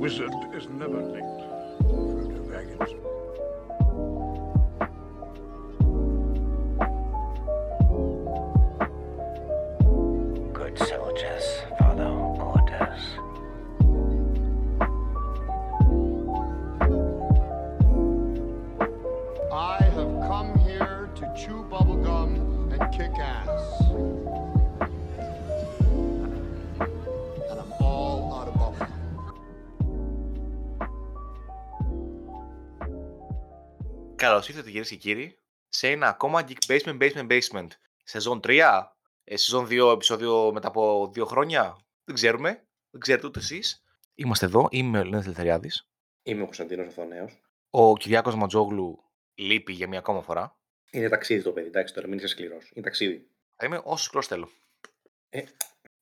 wizard is never late for dragons. Καλώς ήρθατε κυρίες και κύριοι σε ένα ακόμα Geek Basement Basement Basement. Σεζόν 3, ε, σεζόν 2, επεισόδιο μετά από δύο χρόνια. Δεν ξέρουμε. Δεν ξέρετε ούτε εσείς. Είμαστε εδώ. Είμαι ο Ελένη Ελευθεριάδη. Είμαι ο Κωνσταντίνος Οθονέο. Ο Κυριάκος Ματζόγλου λείπει για μία ακόμα φορά. Είναι ταξίδι το παιδί, εντάξει τώρα, μην είσαι σκληρός. Είναι ταξίδι. Θα είμαι όσο σκληρός θέλω. Ε.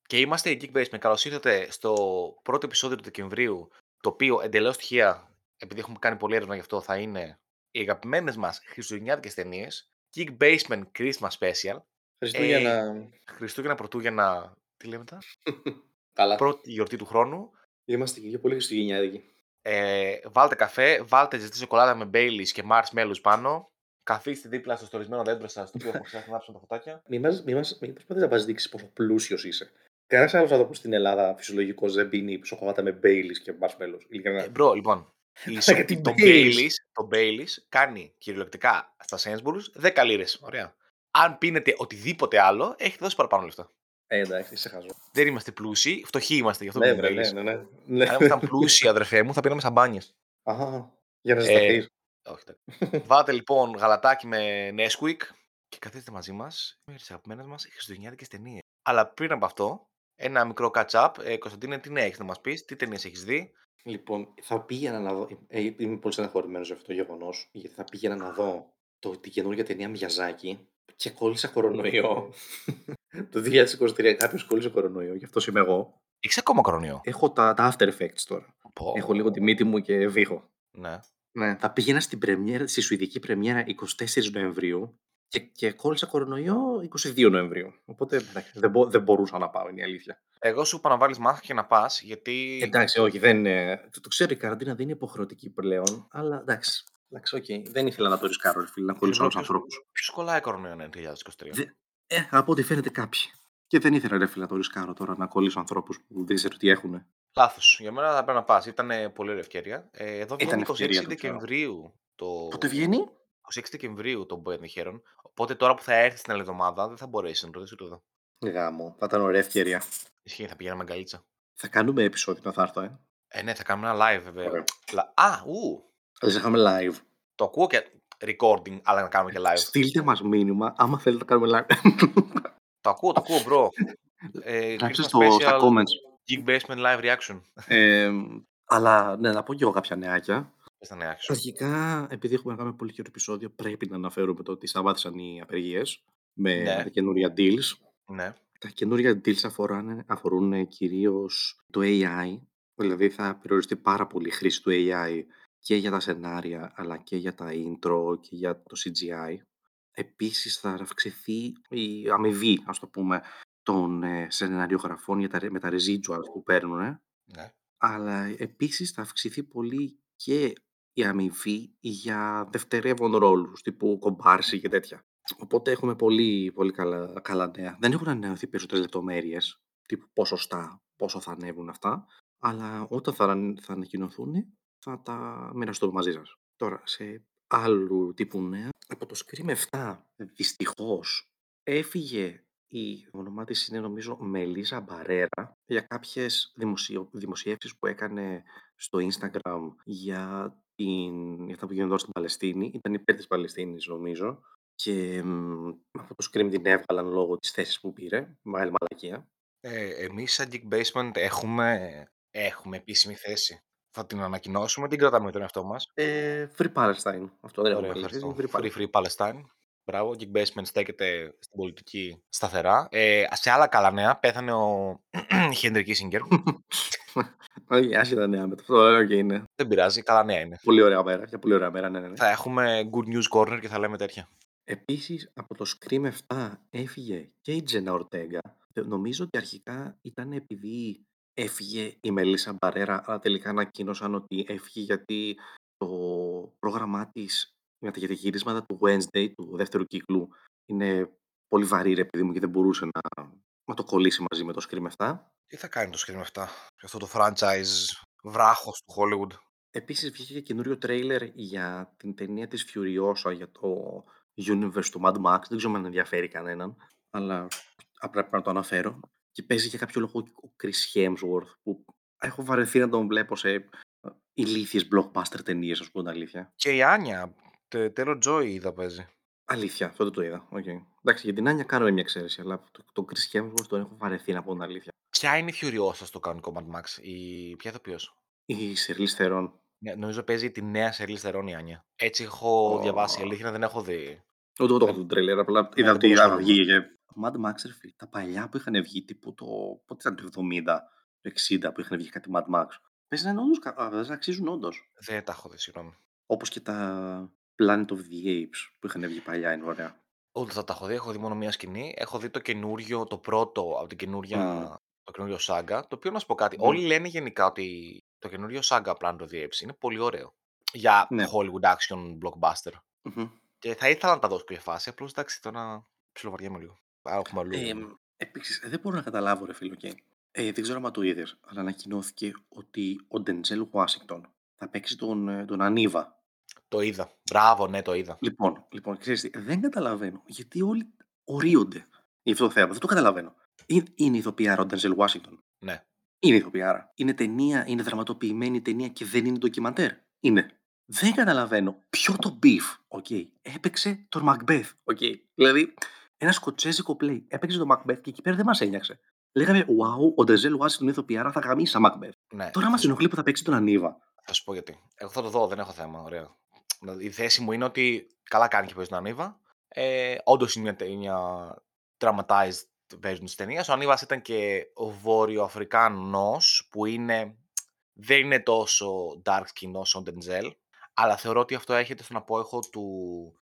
Και είμαστε η Geek Basement. Καλώς ήρθατε στο πρώτο επεισόδιο του Δεκεμβρίου, το οποίο εντελώς τυχαία, επειδή έχουμε κάνει πολλή έρευνα γι' αυτό, θα είναι οι αγαπημένες μας χριστουγεννιάτικες ταινίες. Geek Basement Christmas Special. Χριστούγεννα. Χριστούγεννα, Πρωτούγεννα. Τι λέμε τα. Καλά. Πρώτη γιορτή του χρόνου. Είμαστε και πολύ Χριστουγεννιάτικοι. Ε, βάλτε καφέ, βάλτε ζεστή σοκολάτα με Baileys και marshmallows πάνω. Καθίστε δίπλα στο στορισμένο δέντρο σας, το οποίο έχουμε ξεχνάψει τα φωτάκια. Μην, μας, μην, μας, μην προσπαθείς να μας δείξεις πόσο πλούσιος είσαι. Κανένας άλλος άνθρωπος στην Ελλάδα φυσιολογικός δεν πίνει σοκολάτα με Baileys και marshmallows. Ειλικρινά. Ε, bro, λοιπόν. Η Αλλά σο- γιατί το, Baileys? Baileys, το Baileys κάνει κυριολεκτικά στα Sainsbury's 10 λίρες. Ωραία. Αν πίνετε οτιδήποτε άλλο, έχετε δώσει παραπάνω λεφτά. Ε, εντάξει, είσαι χαζό. Δεν είμαστε πλούσιοι, φτωχοί είμαστε γι' αυτό Ναι, πίνουμε ναι, ναι, Baileys. ναι, ναι. ναι. Αν ήμασταν πλούσιοι, αδερφέ μου, θα πίναμε σαμπάνιες. Αχα, για να Ε, ζεσταθείς. Όχι, εντάξει. Βάλτε λοιπόν γαλατάκι με Nesquik και καθίστε μαζί μας με τις αγαπημένες μας χριστουγεννιάτικες ταινίες. Αλλά πριν από αυτό, ένα μικρό catch-up. Ε, Κωνσταντίνε, τι νέα έχεις να μας πεις, τι ταινίες έχεις δει; Λοιπόν, θα πήγαινα να δω. Ε, είμαι πολύ στεναχωρημένος για αυτό το γεγονός, γιατί θα πήγαινα να δω το, την καινούργια ταινία Μιαζάκη και κόλλησα κορονοϊό. το 2023 κάποιος κόλλησε κορονοϊό, γι' αυτό είμαι εγώ. Έχει ακόμα κορονοϊό; Έχω τα, τα after effects τώρα. Πω. Έχω λίγο τη μύτη μου και βήχω. Ναι. Ναι. Θα πήγαινα στην πρεμιέρα, στη Σουηδική πρεμιέρα 24 Νοεμβρίου και, και κόλλησα κορονοϊό 22 Νοεμβρίου. Οπότε εντάξει, δεν, μπο- δεν μπορούσα να πάω, είναι η αλήθεια. Εγώ σου είπα να βάλεις μάσκα και να πας, γιατί. Εντάξει, όχι, δεν είναι. Το, το ξέρω, η καραντίνα δεν είναι υποχρεωτική πλέον, αλλά εντάξει. Εντάξει, οκ. Δεν ήθελα να το ρισκάρω, ρε φίλε, να κολλήσω άλλους Ποιος- ανθρώπους. Ποιο κολλάει κορονοϊό ναι, 2023. Δε- Ε, από ό,τι φαίνεται κάποιοι. Και δεν ήθελα, ρε φίλε, να το ρισκάρω τώρα να κολλήσω ανθρώπους που δεν ξέρω τι έχουν. Λάθος. Για μένα θα πρέπει να πας. Ήταν πολύ ωραία ευκαιρία. Ε, εδώ Ήταν βγαίνει 26 ευκαιρία, το ξέρω. Δεκεμβρίου το. Πότε βγαίνει; 26 Δεκεμβρίου το Boy Χέρον. Οπότε τώρα που θα έρθεις στην άλλη εβδομάδα δεν θα μπορέσεις να το δεις ούτε εδώ. Γάμο. Θα ήταν ωραία ευκαιρία. Ισχύει, θα πηγαίναμε αγκαλίτσα. Θα κάνουμε επεισόδιο να θα έρθω, ε. Ε, ναι, θα κάνουμε ένα live βέβαια. Ωραία. Λα- Α, ου, Θα σε είχαμε live. το ακούω και recording, αλλά να κάνουμε και live. Στείλτε μας μήνυμα, άμα θέλετε να κάνουμε live. το ακούω, το ακούω, bro. ε, Γράψτε Christmas στο, στα special, comments. Geek Basement live reaction. Ε, αλλά ναι, να πω και εγώ κάποια νεάκια. Πες τα νέα σου. Αρχικά, επειδή έχουμε να κάνουμε πολύ καιρό επεισόδιο, πρέπει να αναφέρουμε το ότι σταμάτησαν οι απεργίες με Ναι. τα καινούρια deals. Ναι. Τα καινούρια deals αφορούν, αφορούν κυρίως το AI. Δηλαδή θα περιοριστεί πάρα πολύ η χρήση του AI και για τα σενάρια, αλλά και για τα intro και για το CGI. Επίσης θα αυξηθεί η αμοιβή, ας το πούμε, των ε, σεναριογραφών για τα, ρε- με τα residuals που παίρνουν. ναι. Αλλά επίσης θα αυξηθεί πολύ και η αμοιβή για δευτερεύον ρόλους, τύπου κομπάρση και τέτοια. Οπότε έχουμε πολύ, πολύ καλά, καλά νέα. Δεν έχουν ανανεωθεί περισσότερες λεπτομέρειες, τύπου ποσοστά, πόσο θα ανέβουν αυτά, αλλά όταν θα, αναν- θα ανακοινωθούν θα τα μοιραστούμε μαζί σας. Τώρα, σε άλλου τύπου νέα, από το Scream 7, δυστυχώς, έφυγε η το όνομά της είναι νομίζω Μελίζα Μπαρέρα για κάποιες δημοσιο... δημοσιεύσεις που έκανε στο Instagram για, την... για αυτά που γίνονται εδώ στην Παλαιστίνη. Ήταν υπέρ της Παλαιστίνης νομίζω και μ, αυτό το scream την έβγαλαν λόγω της θέσης που πήρε. Μεγάλη μαλακία. Ε, εμείς σαν Geek Basement έχουμε, έχουμε επίσημη θέση. Θα την ανακοινώσουμε, την κρατάμε με τον εαυτό μας. Ε, free Palestine. Αυτό δεν Ωραία, έχουμε καλή θέση. ευχαριστώ. Free Free Palestine. Free Palestine. Μπράβο, Geek Basement στέκεται στην πολιτική σταθερά. Ε, σε άλλα καλά νέα, πέθανε ο Χέντρι Κίσιγκερ. Όχι, άσχετα νέα με το αυτό. Ωραίο και είναι. Δεν πειράζει, καλά νέα είναι. Πολύ ωραία μέρα. Για πολύ ωραία μέρα, ναι, ναι. ναι. Θα έχουμε good news corner και θα λέμε τέτοια. Επίσης, από το Scream 7 έφυγε και η Τζένα Ορτέγκα. Νομίζω ότι αρχικά ήταν επειδή έφυγε η Μελίσσα Μπαρέρα, αλλά τελικά ανακοίνωσαν ότι έφυγε γιατί το πρόγραμμά της για τα γυρίσματα του Wednesday, του δεύτερου κύκλου, είναι πολύ βαρύ ρε παιδί μου και δεν μπορούσε να, να το κολλήσει μαζί με το Scream 7. Τι θα κάνει το Scream 7 για αυτό το franchise βράχος του Hollywood; Επίσης βγήκε και καινούριο τρέιλερ για την ταινία της Furiosa για το universe του Mad Max. Δεν ξέρω αν ενδιαφέρει κανέναν, αλλά απλά πρέπει να το αναφέρω. Και παίζει για κάποιο λόγο ο Chris Hemsworth, που έχω βαρεθεί να τον βλέπω σε ε, ηλίθιες blockbuster ταινίες, ας πούμε την αλήθεια. Και η Άνια, τέλο Joy είδα παίζει. Αλήθεια, αυτό δεν το είδα. Okay. Εντάξει, για την Άνια κάνω μια εξαίρεση, αλλά το, το Chris Hemsworth τον έχω βαρεθεί να πω την αλήθεια. Ποια είναι η Furiosa στο κανονικό Mad Max, η... ποια ηθοποιός. Η Σερλί Θερών. Ναι, νομίζω παίζει τη νέα Σερλί Θερών η Άνια. Έτσι έχω Ω. διαβάσει, η αλήθεια είναι δεν έχω δει. Ούτε εγώ το έχω το τρέλερ, απλά είδα δεν ότι μπορούσα είδα να να δω. βγήκε. Το Mad Max, ρε φίλε, τα παλιά που είχαν βγει, τύπου το. πότε ήταν το 70, το 60 που είχαν βγει κάτι Mad Max. Πες να είναι όντως, κα- α, να αξίζουν όντως. Δεν τα έχω δει, συγγνώμη. Όπως και τα Planet of the Apes που είχαν βγει παλιά, είναι ωραία. Ούτε θα τα έχω δει, έχω δει μόνο μία σκηνή. Έχω δει το καινούριο, το πρώτο από την καινούρια, Μμμ. το καινούριο σάγκα. Το οποίο να σου πω κάτι. Μμμ. Όλοι λένε γενικά ότι το καινούριο σάγκα Planet of the Apes είναι πολύ ωραίο. Για Ναι. Hollywood action blockbuster. Μμμ. Και θα ήθελα να τα δώσω κάποια φάση. Απλώς εντάξει, τώρα ψιλοβαριέμαι λίγο. Άρα έχουμε αλλού. Ε, Επίσης, δεν μπορώ να καταλάβω, ρε φίλε, και. Ε, δεν ξέρω αν το είδες, αλλά ανακοινώθηκε ότι ο Ντεντζέλ Ουάσιγκτον θα παίξει τον, ε, τον Αννίβα. Το είδα. Μπράβο, ναι, το είδα. Λοιπόν, λοιπόν ξέρεις τι, δεν καταλαβαίνω γιατί όλοι ωρύονται για αυτό το θέμα. Δεν το καταλαβαίνω. Είναι, είναι ηθοποιάρα ο Ντεντζέλ Ουάσιγκτον. Ναι. Είναι ηθοποιάρα. Είναι ταινία, είναι δραματοποιημένη ταινία και δεν είναι ντοκιμαντέρ. Είναι. Δεν καταλαβαίνω ποιο το beef. Οκ. Έπαιξε τον Macbeth. Οκ. Δηλαδή, ένας σκοτσέζικος play. Έπαιξε τον Macbeth και εκεί πέρα δεν μας ένοιαξε. Λέγαμε, wow, ο Ντεντζέλ Ουάσιγκτον είναι ηθοποιάρα, θα γαμίσει σαν Macbeth. ναι. Τώρα μας θα, σου, ενοχλεί που θα παίξει τον Αννίβα. θα σου πω γιατί. Εγώ θα το δω, δεν έχω θέμα. Ωραία. Δηλαδή, Η θέση μου είναι ότι καλά κάνει και παίζεις τον Αννίβα. Ε, Όντως είναι μια, τε- μια dramatized version τη ταινία. Ο Αννίβας ήταν και ο Βόρειο-Αφρικάνος που είναι, δεν είναι τόσο dark skin όσο ο Ντεντζέλ. Αλλά θεωρώ ότι αυτό έρχεται στον απόϊχο του,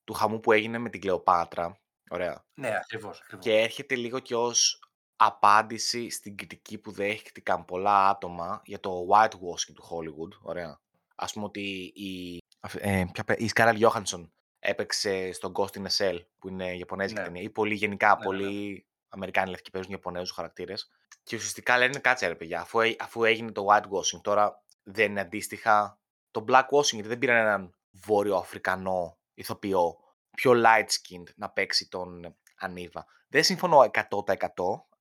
του χαμού που έγινε με την Κλεοπάτρα. Ωραία. Ναι, ακριβώς. Και έρχεται λίγο και ως απάντηση στην κριτική που δέχτηκαν πολλά άτομα για το whitewashing του Hollywood. Ωραία. Ας πούμε ότι η, αφ- ε, ποια πε- η Scarlett Johansson έπαιξε στο Ghost in a Shell που είναι Ιαπωνέζικη Ναι. ταινία ή πολύ γενικά, Ναι, ναι, πολλοί Αμερικάνοι λευκοί παίζουν Ιαπωνέζους χαρακτήρες και ουσιαστικά λένε κάτσε ρε παιδιά αφού, έ- αφού έγινε το whitewashing τώρα δεν είναι αντίστοιχα το blackwashing γιατί δεν πήραν έναν βόρειο Αφρικανό ηθοποιό πιο light skinned να παίξει τον Ανίβα. Δεν συμφωνώ 100%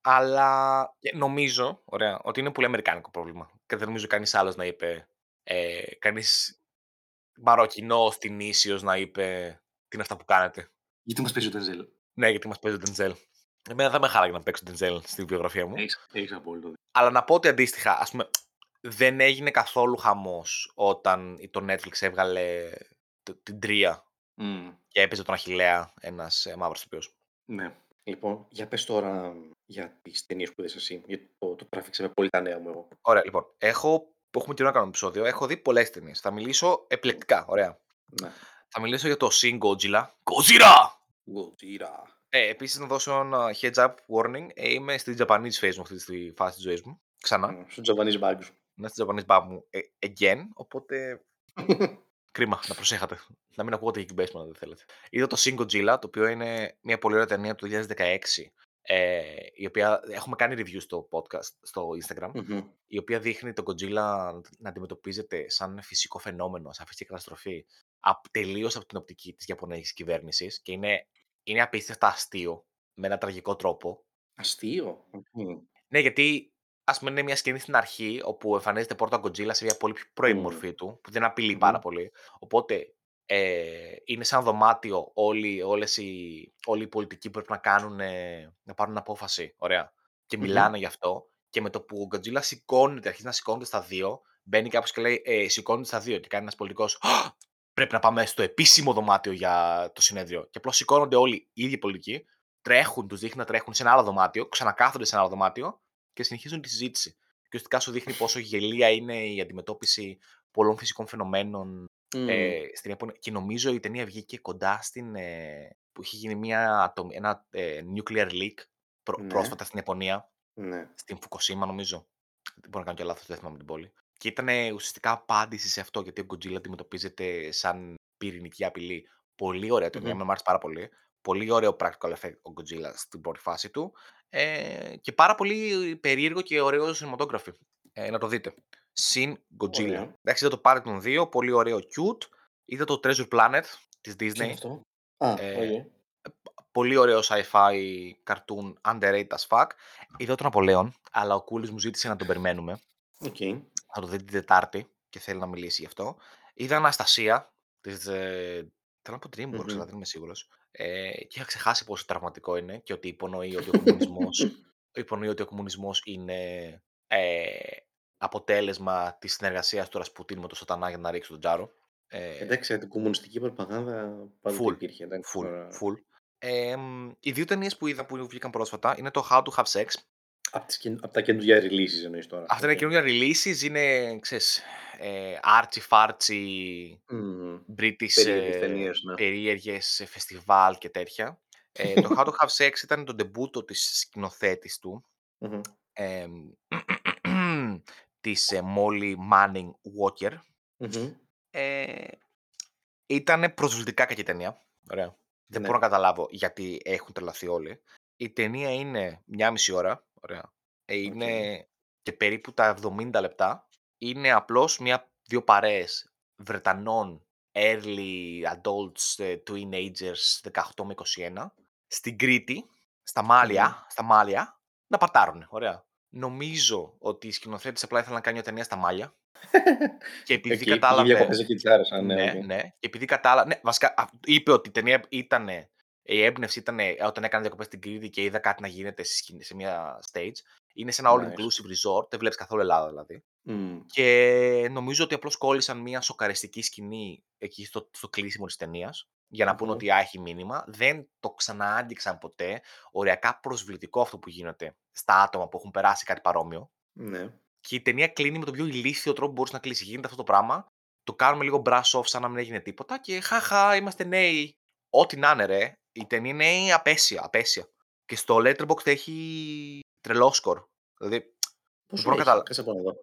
αλλά και νομίζω ωραία, ότι είναι πολύ αμερικάνικο πρόβλημα. Και δεν νομίζω κανείς άλλος να είπε, ε, κανείς Μαροκινός την ίσιος να είπε τι είναι αυτά που κάνετε. Γιατί μας παίζει ο Ντενζέλ. Ναι, γιατί μας παίζει ο Denzel. Εμένα δεν με χάραγε να παίξω τον Denzel στη βιογραφία μου. Έχεις απόλυτο. δίκιο. Αλλά να πω ότι αντίστοιχα, ας πούμε, δεν έγινε καθόλου χαμός όταν το Netflix έβγαλε το- την τρία Μμ. και έπαιζε τον Αχιλέα, ένας ε, μαύρος ηθοποιός. Ναι. Λοιπόν, για πες τώρα για τις ταινίες που είδες εσύ, γιατί το, το τράφηξε με πολύ τα νέα μου εγώ. Ωραία, λοιπόν, έχω, που έχουμε καιρό να κάνουμε επεισόδιο, έχω δει πολλές ταινίες. Θα μιλήσω επιλεκτικά, ωραία. Ναι. Θα μιλήσω για το Shin Godzilla. Godzilla! Godzilla. Ε, επίσης να δώσω ένα heads up warning. Ε, είμαι στη Japanese phase μου αυτή τη φάση της ζωής μου. Ξανά. Μμ, Στο Japanese bag σου. Να στη Japanese bab μου ε, again. Οπότε κρίμα να προσέχατε. Να μην ακούγατε και basement αν δεν θέλετε. Είδα το Shin Godzilla, το οποίο είναι μια πολύ ωραία ταινία του 2016. Ε, η οποία έχουμε κάνει review στο podcast, στο Instagram, Μμμ. η οποία δείχνει τον Godzilla να αντιμετωπίζεται σαν φυσικό φαινόμενο, σαν φυσική καταστροφή, τελείως από την οπτική της Ιαπωνέζικη κυβέρνησης και είναι, είναι απίστευτα αστείο με έναν τραγικό τρόπο. Αστείο; Μμ. Ναι, γιατί ας πούμε είναι μια σκηνή στην αρχή όπου εμφανίζεται πρώτα ο Godzilla σε μια πολύ πιο πρώιμη Μμ. μορφή του, που δεν απειλεί Μμμ. πάρα πολύ. Οπότε ε, είναι σαν δωμάτιο όλοι, όλες οι, όλοι οι πολιτικοί που πρέπει να κάνουν, ε, να πάρουν απόφαση. Ωραία. Και Μμμ. μιλάνε γι' αυτό. Και με το που ο Godzilla σηκώνεται, αρχίζει να σηκώνεται στα δύο, μπαίνει κάποιο και λέει: ε, Σηκώνεται στα δύο. Και κάνει ένας πολιτικός. Πρέπει να πάμε στο επίσημο δωμάτιο για το συνέδριο. Και απλώς σηκώνονται όλοι οι ίδιοι πολιτικοί, τρέχουν, τους δείχνει να τρέχουν σε ένα άλλο δωμάτιο, ξανακάθονται σε ένα άλλο δωμάτιο και συνεχίζουν τη συζήτηση. Και ουσιαστικά σου δείχνει πόσο γελία είναι η αντιμετώπιση πολλών φυσικών φαινομένων Μμ. ε, στην Ιαπωνία. Και νομίζω η ταινία βγήκε κοντά στην. Ε, που είχε γίνει μια, ατομ- ένα ε, nuclear leak πρό- Ναι. πρόσφατα στην Ιαπωνία, Ναι. στην Φουκοσίμα νομίζω. Μπορεί να κάνω και λάθος, δεν θυμάμαι την πόλη. Και ήταν ουσιαστικά απάντηση σε αυτό, γιατί ο Godzilla αντιμετωπίζεται σαν πυρηνική απειλή. Πολύ ωραία ταινία, Μμμ. mm-hmm. μου άρεσε πάρα πολύ. Πολύ ωραίο practical effect ο Godzilla στην πρώτη φάση του. Ε, και πάρα πολύ περίεργο και ωραίο cinematography. Ε, να το δείτε. Shin Godzilla. Ωραία. Εντάξει, είδα το Paddington 2, πολύ ωραίο cute. Είδα το Treasure Planet της Τι είναι Disney. αυτό; Α, οκ. Ε, πολύ ωραίο sci-fi cartoon, underrated as fuck. Είδα τον Ναπολέων, αλλά ο Κούλης μου ζήτησε να τον περιμένουμε. Οκ. Θα το δει την Τετάρτη και θέλει να μιλήσει γι' αυτό. Είδα Αναστασία, της, ε, θέλω να πω DreamWorks, Μμμ. αλλά δεν είμαι σίγουρος. Ε, και είχα ξεχάσει πόσο τραυματικό είναι και ότι υπονοεί ότι ο κομμουνισμός, υπονοεί ότι ο κομμουνισμός είναι ε, αποτέλεσμα της συνεργασίας του Ρασπουτίν με τον Σατανά για να ρίξει τον Τσάρο. Ε, Εντάξει, την κομμουνιστική προπαγάνδα πάντοτε Full. υπήρχε. Εντάξει, Full, τώρα... full. Ε, μ, οι δύο ταινίες που είδα που βγήκαν πρόσφατα είναι το How to Have Sex. Απ' τις καιν- απ' τα καινούργια releases εννοείς τώρα. Αυτά είναι Οκ. καινούργια releases, είναι, ξέρεις, ε, άρτσι-φάρτσι, Μμμ. British Περίεργες ε, ταινίες, ναι. περίεργες σε φεστιβάλ και τέτοια. Ε, το How to Have Sex ήταν το ντεμπούτο της σκηνοθέτης του, Μμμ. ε, της ε, Molly Manning Walker. Μμμ. Ε, ήταν προσβλητικά κακή ταινία. Ωραία. Δεν Ναι. μπορώ να καταλάβω γιατί έχουν τρελαθεί όλοι. Η ταινία είναι μια μισή ώρα. Ωραία. Ε, είναι και περίπου τα 70 λεπτά. Είναι απλώς μια, δύο παρέες Βρετανών early adults, ε, teenagers 18 με 21 στην Κρήτη, στα Μάλια, στα Μάλια, να παρτάρουν. Ωραία. Νομίζω ότι η σκηνοθέτη απλά ήθελε να κάνει μια ταινία στα Μάλια. Και επειδή Οκ, πήγε κατάλαβα. διακοπές εκεί της άρεσαν, Ναι, ναι, ναι, οκ. Και επειδή κατάλαβα. Ναι, βασικά α, είπε ότι η ταινία ήταν. Η έμπνευση ήταν όταν έκανε διακοπές στην Κρήτη και είδα κάτι να γίνεται σε, σκηνή- σε μια stage. Είναι σε ένα all Nice. inclusive resort, δεν βλέπεις καθόλου Ελλάδα δηλαδή. Μμ. Και νομίζω ότι απλώς κόλλησαν μια σοκαριστική σκηνή εκεί στο, στο κλείσιμο της ταινίας για να πούνε ότι έχει μήνυμα. Δεν το ξαναάντηξαν ποτέ. Οριακά προσβλητικό αυτό που γίνεται στα άτομα που έχουν περάσει κάτι παρόμοιο. Ναι. Και η ταινία κλείνει με τον πιο ηλίθιο τρόπο που μπορούσε να κλείσει. Γίνεται αυτό το πράγμα. Το κάνουμε λίγο brush off σαν να μην έγινε τίποτα και χαχα, είμαστε νέοι. Ό,τι να είναι, ρε. Η ταινία είναι απέσια, απέσια. Και στο Letterboxd έχει τρελό σκορ. Δηλαδή, Πόσο έχει, καταλα...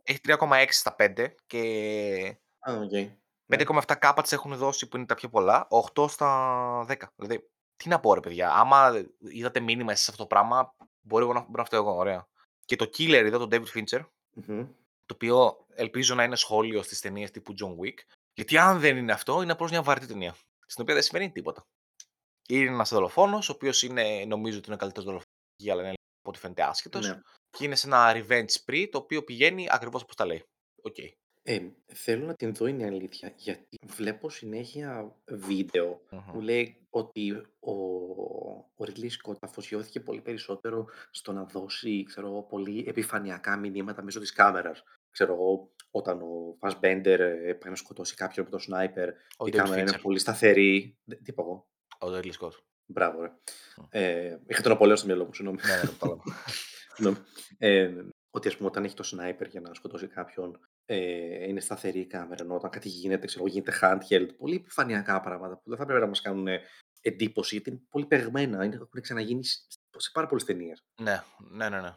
έχει 3,6 στα 5 και... Okay. Ναι. 5,7K τη έχουν δώσει που είναι τα πιο πολλά, 8 στα 10. Δηλαδή, τι να πω ρε παιδιά, άμα είδατε μήνυμα σε αυτό το πράγμα, μπορεί να, να φταίω εγώ, ωραία. Και το Killer εδώ, τον David Fincher, mm-hmm. το οποίο ελπίζω να είναι σχόλιο στις ταινίες τύπου John Wick, γιατί αν δεν είναι αυτό, είναι απλώς μια βαρετή ταινία, στην οποία δεν σημαίνει τίποτα. Είναι ένας δολοφόνος, ο οποίος νομίζω ότι είναι ο καλύτερος δολοφόνος, αλλά είναι από ό,τι φαίνεται άσχετος. Ναι. Και είναι σε ένα revenge spree, το οποίο πηγαίνει ακριβώς όπως τα λέει. Οκ. Okay. Ε, θέλω να την δω είναι η αλήθεια, γιατί βλέπω συνέχεια βίντεο Μμμ. που λέει ότι ο, ο Ridley Scott αφοσιώθηκε πολύ περισσότερο στο να δώσει, ξέρω εγώ, πολύ επιφανειακά μηνύματα μέσω της κάμερας. Ξέρω εγώ, όταν ο Fassbender ε, πάει να σκοτώσει κάποιον με το sniper, Ο η David κάμερα είναι Fincher. πολύ σταθερή. Δε- Τι είπα εγώ; Ο Ridley Scott. Μπράβο, ρε. Μμ. Ε, είχα τον Απολέον στο μυαλό μου, συγγνώμη. Ναι, ναι, το κατάλαβα. Ναι. Ε, ότι ας πούμε όταν έχει το sniper για να σκοτώσει κάποιον ε, είναι σταθερή η κάμερα, ενώ όταν κάτι γίνεται, ξέρω, εγώ, γίνεται handheld, πολύ επιφανειακά πράγματα που δεν θα πρέπει να μας κάνουν εντύπωση, γιατί είναι πολύ παιγμένα, είναι, έχουν ξαναγίνει σε σε πάρα πολλές ταινίες. ναι, ναι, ναι, ναι.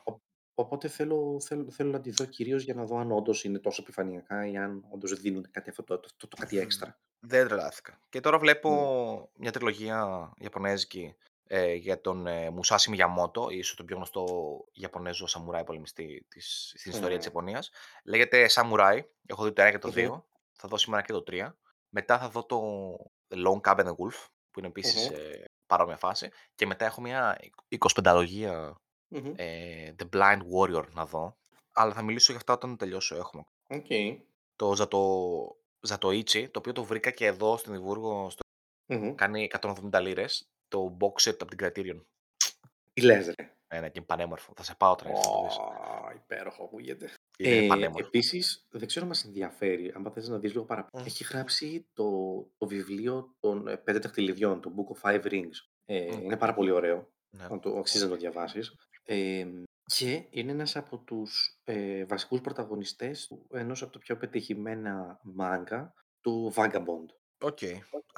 Οπότε θέλω, θέλω, θέλω να τη δω κυρίως για να δω αν όντως είναι τόσο επιφανειακά ή αν όντως δίνουν κάτι αυτό το, το, το κάτι έξτρα. Δεν τρελάθηκα. Και τώρα βλέπω Μμ. μια τριλογία ιαπωνέζικη ε, για τον ε, Μουσάσι Μιγιαμότο, ίσως τον πιο γνωστό Ιαπωνέζο σαμουράι πολεμιστή της, στην ιστορία της Μμ. Ιαπωνίας. Λέγεται Samurai. Έχω δει το 1 και το Μμμ. 2. Θα δω σήμερα και το 3. Μετά θα δω το The Long Cabin in the Wolf, που είναι επίσης Μμμ. ε, παρόμοια φάση. Και μετά έχω μια 25λογία Μμμ. ε, The Blind Warrior να δω. Αλλά θα μιλήσω για αυτά όταν τελειώσω. Έχουμε Οκ. το Ζατο... Ζατοίτσι, το οποίο το βρήκα και εδώ στο Εδιμβούργο, στο... Μμμ. κάνει 170 λίρες, το box set από την Criterion. Τι λες ρε. Ναι, ναι, και είναι πανέμορφο. Θα σε πάω τώρα να το δεις. Ω, υπέροχο ακούγεται. Είναι Ε, πανέμορφο. επίσης, δεν ξέρω αν μας ενδιαφέρει, αν θες να δεις λίγο παραπάνω. Μμ. Έχει γράψει το, το βιβλίο των ε, πέντε δαχτυλιδιών, το Book of Five Rings. Ε, Μμ. Είναι πάρα πολύ ωραίο. Ναι. Να το, αξίζει να το διαβάσεις. Ε, και είναι ένας από τους ε, βασικούς πρωταγωνιστές του, ενός από τα πιο πετυχημένα μάνγκα του Vagabond. Οκ.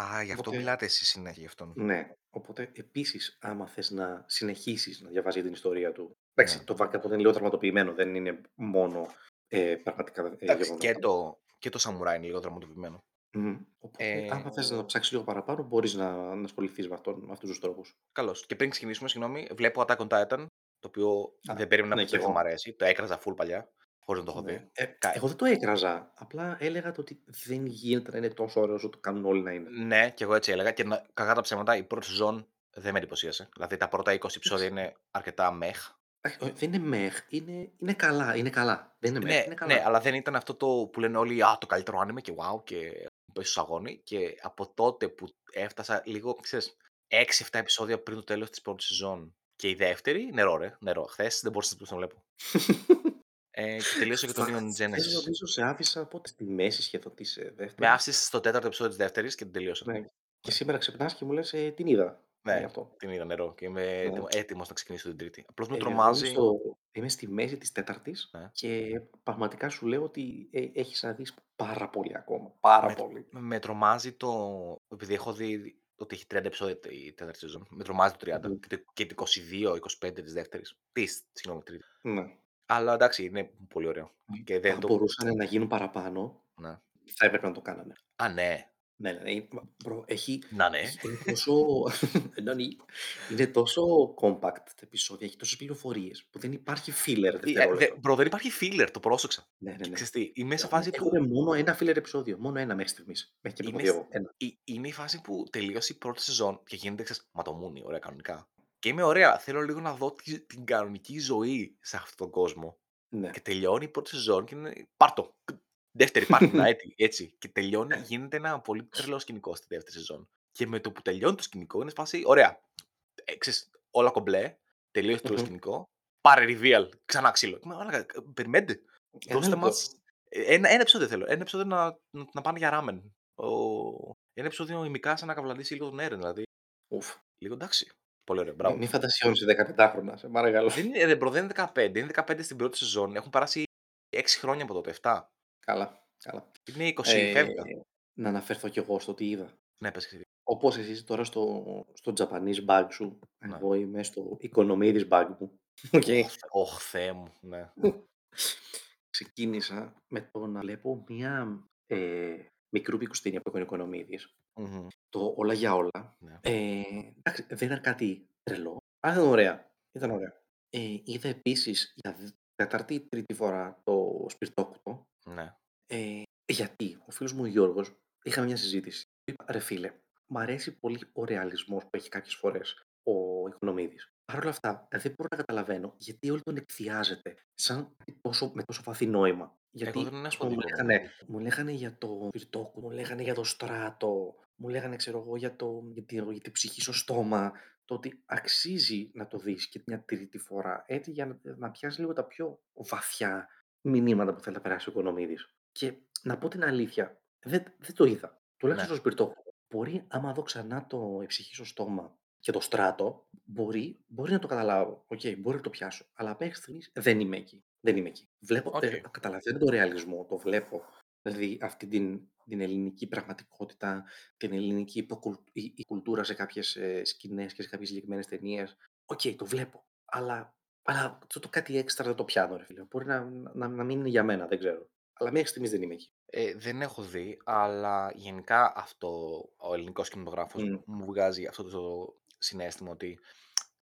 Α, γι' αυτό Οπότε- μιλάτε εσείς συνέχεια γι' αυτόν. Ναι. Οπότε, επίσης, άμα θες να συνεχίσεις να διαβάζεις για την ιστορία του Εντάξει, Ναι. το Vagabond είναι λίγο τραυματοποιημένο, δεν είναι μόνο ε, πραγματικά ε, Εντάξει, και γεγονότα. το, και το Samurai είναι λίγο δραματοποιημένο. Μμμ. Οπότε, Ε, άμα θες να το ψάξεις λίγο παραπάνω, μπορείς να, να ασχοληθείς με, αυτόν, με αυτούς τους τρόπους. Καλώς. Και πριν ξεκινήσουμε, συγγνώμη, βλέπω Attack on Titan, το οποίο Α, δεν περίμενα ναι, ποτέ κι ότι θα εγώ. μου αρέσει. Το έκραζα full παλιά, χωρίς να το έχω Ναι. δει. Ε, Κα- εγώ δεν το έκραζα. Απλά έλεγα το ότι δεν γίνεται να είναι τόσο ωραίος όσο το κάνουν όλοι να είναι. Ναι, και εγώ έτσι έλεγα. Και να, κακά τα ψέματα, η πρώτη σεζόν δεν με εντυπωσίασε. Δηλαδή τα πρώτα 20 επεισόδια είναι αρκετά μεχ. Εντάξει, όχι, Δεν είναι μεχ, είναι, είναι καλά. Είναι καλά. Δεν είναι μεχ, Ναι, είναι καλά. ναι, αλλά δεν ήταν αυτό το που λένε όλοι Α, το καλύτερο άνιμε και wow και πέσει στο αγώνι. Και από τότε που έφτασα λίγο, ξέρεις, 6-7 επεισόδια πριν το τέλος της πρώτης σεζόν και η δεύτερη, νερό ρε, νερό. Χθες δεν μπορούσα να το βλέπω. Ε, και τελείωσα και το Neon Χθες Genesis. νομίζω σε άφησα πότε, στη μέση σχεδόν της ε, Με δεύτερης; άφησες στο τέταρτο επεισόδιο της δεύτερης και την τελείωσα. Ναι. Και σήμερα ξυπνάς και μου λες ε, την είδα. Ναι, Γι' αυτό; την είδα νερό και είμαι Ναι. έτοιμο να ξεκινήσω την τρίτη. Απλώς με Ε, εγώ είμαι, τρομάζει. στο, είμαι στη μέση της τέταρτης Ναι. και πραγματικά σου λέω ότι ε, έχεις να δεις πάρα πολύ ακόμα. Πάρα Με, πολύ. με τρομάζει το. Επειδή έχω δει ότι έχει 30 επεισόδια η τέταρτη σεζόν. Με τρομάζει το 30 Μμμ. και το- και το 22-25 της δεύτερης. Τι, συγγνώμη, τρίτη. Ναι. Αλλά εντάξει, είναι πολύ ωραίο. Και δεν Αν το. μπορούσαν να γίνουν παραπάνω, Ναι. θα έπρεπε να το κάνανε. Α, ναι. Ναι, ναι, ναι. Μα, Bro, έχει, Να ναι. έχει- είναι τόσο, Ναι, ναι. είναι τόσο compact τα επεισόδια, έχει τόσες πληροφορίες που δεν υπάρχει filler Ε, ε, δευτερόλεπτο. δε- Μπρο, δεν υπάρχει filler, το πρόσεξα. Ναι, ναι, Και ναι. ξέρεις τι, είμαι σε Έχουμε, φάση που. έχουμε μόνο ένα filler επεισόδιο. Μόνο ένα μέχρι στιγμής. Μέχρι και το Είμαι, δύο. σ- Ένα. ε- είναι η φάση που τελείωσε η πρώτη σεζόν και γίνεται ξέρεις, ματομούνι, ωραία κανονικά. Και είμαι ωραία. Θέλω λίγο να δω τη- την κανονική ζωή σε αυτόν τον κόσμο. Ναι. Και τελειώνει η πρώτη σεζόν και είναι. Πάρτο. Δεύτερη, πάρτο, έτσι, έτσι. Και τελειώνει, γίνεται ένα πολύ τρελό σκηνικό στη δεύτερη σεζόν. Και με το που τελειώνει το σκηνικό είναι σπάσει. Ωραία. Ε, ξέρεις, όλα κομπλέ. Τελείωσε το τρελό Μμμ. σκηνικό. Πάρε reveal. Ξανά ξύλο. Μα, μαλάκα, περιμένετε. Ένα Δώστε λεπτό. μας... ε, Ένα, ένα επεισόδιο θέλω. Ένα επεισόδιο να, να, να πάνε για ράμεν. Ο... Ένα επεισόδιο η Μικάσα να καβλαντήσει λίγο τον Έρεν, δηλαδή. Ουφ. Λίγο εντάξει. Πολύ ωραίο, Μη, μπράβο. μη φαντασιώνεις 15 χρόνια, σε παρακαλώ. Δεν είναι, ρε, bro, δεν είναι 15, είναι 15 στην πρώτη σεζόν. Έχουν περάσει 6 χρόνια από τότε, 7. Καλά, καλά. Είναι 20, Ε, φεύγα. να αναφερθώ κι εγώ στο τι είδα. Ναι, πες και εσύ. Όπως εσύ τώρα στο, στο Japanese bag σου, Ναι. εγώ είμαι στο Οικονομίδης bag μου. Οκ. Ωχ, θε- ωχ, Θεέ μου, ναι. Ξεκίνησα με το να βλέπω μια ε, μικρού μήκους ταινία που έκανε ο Οικονομίδης. Μμμ, Το όλα για όλα. ναι. Ε, εντάξει, δεν ήταν κάτι τρελό, αλλά ήταν ωραία. Ήταν ωραία. Ε, είδα επίσης για δε- τέταρτη ή τρίτη φορά το Σπιρτόκουτο. ναι. Ε, γιατί ο φίλος μου ο Γιώργος είχαμε μια συζήτηση. Του Είπα, ρε φίλε, μου αρέσει πολύ ο ρεαλισμός που έχει κάποιες φορές ο Οικονομίδης. Παρ' όλα αυτά, δεν μπορώ να καταλαβαίνω γιατί όλοι τον εκθιάζεται σαν τόσο, με τόσο βαθύ νόημα. Γιατί Εγώ δεν ας έχω πούμε, δει μου, το λέγανε, μου λέγανε για το Σπιρτόκου, μου λέγανε για το στράτο, μου λέγανε ξέρω εγώ για, το, για, τη, για την ψυχή στο στόμα. Το ότι αξίζει να το δεις και μια τρίτη φορά έτσι για να, να πιάσεις λίγο τα πιο βαθιά μηνύματα που θέλει να περάσει ο Οικονομίδης. Και να πω την αλήθεια, δεν, δεν το είδα. Τουλάχιστον Ναι. στο σπιρτόκο. Μπορεί, άμα δω ξανά το η ψυχή στο στόμα και το Στράτο, μπορεί, μπορεί να το καταλάβω. Οκ, μπορεί να το πιάσω. Αλλά μέχρι στιγμής δεν είμαι εκεί. Δεν είμαι εκεί. Βλέπω, Οκ. ε, καταλαβαίνω το ρεαλισμό, το βλέπω. Δηλαδή αυτή την, την ελληνική πραγματικότητα, την ελληνική υποκουλ- η, η κουλτούρα σε κάποιες ε, σκηνές και σε κάποιες συγκεκριμένες ταινίες. Οκ, το βλέπω. Αλλά, αλλά το, το κάτι έξτρα δεν το πιάνω, ρε φίλε. Μπορεί να, να, να μην είναι για μένα, δεν ξέρω. Αλλά μέχρι στιγμής δεν είμαι εκεί. Ε, δεν έχω δει, αλλά γενικά αυτό ο ελληνικός κινηματογράφος Μμ. μου βγάζει αυτό το συναίσθημα ότι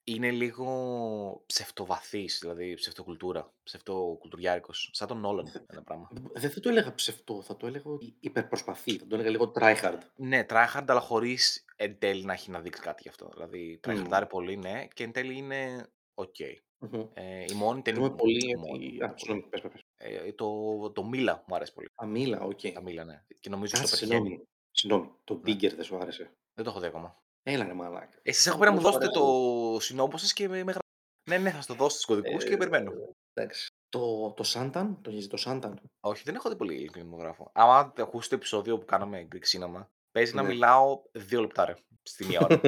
είναι λίγο ψευτοβαθής, δηλαδή ψευτοκουλτούρα, ψευτοκουλτουριάρικος, σαν τον Νόλαν ένα πράγμα. Δεν θα το έλεγα ψευτό, θα το έλεγα ότι υπερπροσπαθεί. Θα το έλεγα λίγο tryhard. Ναι, tryhard, αλλά χωρίς εν τέλει να έχει να δείξει κάτι γι' αυτό. Δηλαδή, Μμ. tryhard άρει πολύ, ναι, και εν τέλει είναι οκ. Μμμ. Ε, η μόνη ταινία Χαίρομαι πολύ η γιατί. μόνη, Α, το πολύ. συγγνώμη, πες, πες, πες. Ε, το, το Μήλα μου άρεσε πολύ. Α, Μήλα, οκ. Τα Μήλα, ναι. Και νομίζω στο Κάτσε, πετυχαίνει. συγγνώμη. Συγγνώμη, το Ναι. Digger δεν σου άρεσε. Δεν το έχω δει ακόμα. Έλα ρε μαλάκα. Εσείς έχω πει να μου Πώς σου δώσετε αρέσει. το Cinobo σας και με, με γρα- Ναι, ναι, θα στο δώσω στους κωδικούς και Ε, περιμένω. εντάξει. Το, το Suntan, το έχεις δει το Suntan. Όχι, δεν έχω δει πολύ ελληνικό κινηματογράφο. Άμα ακούσει το επεισόδιο που κάναμε Greek Cinema, παίζει να Ναι. μιλάω δύο λεπτά ρε, στη μία ώρα.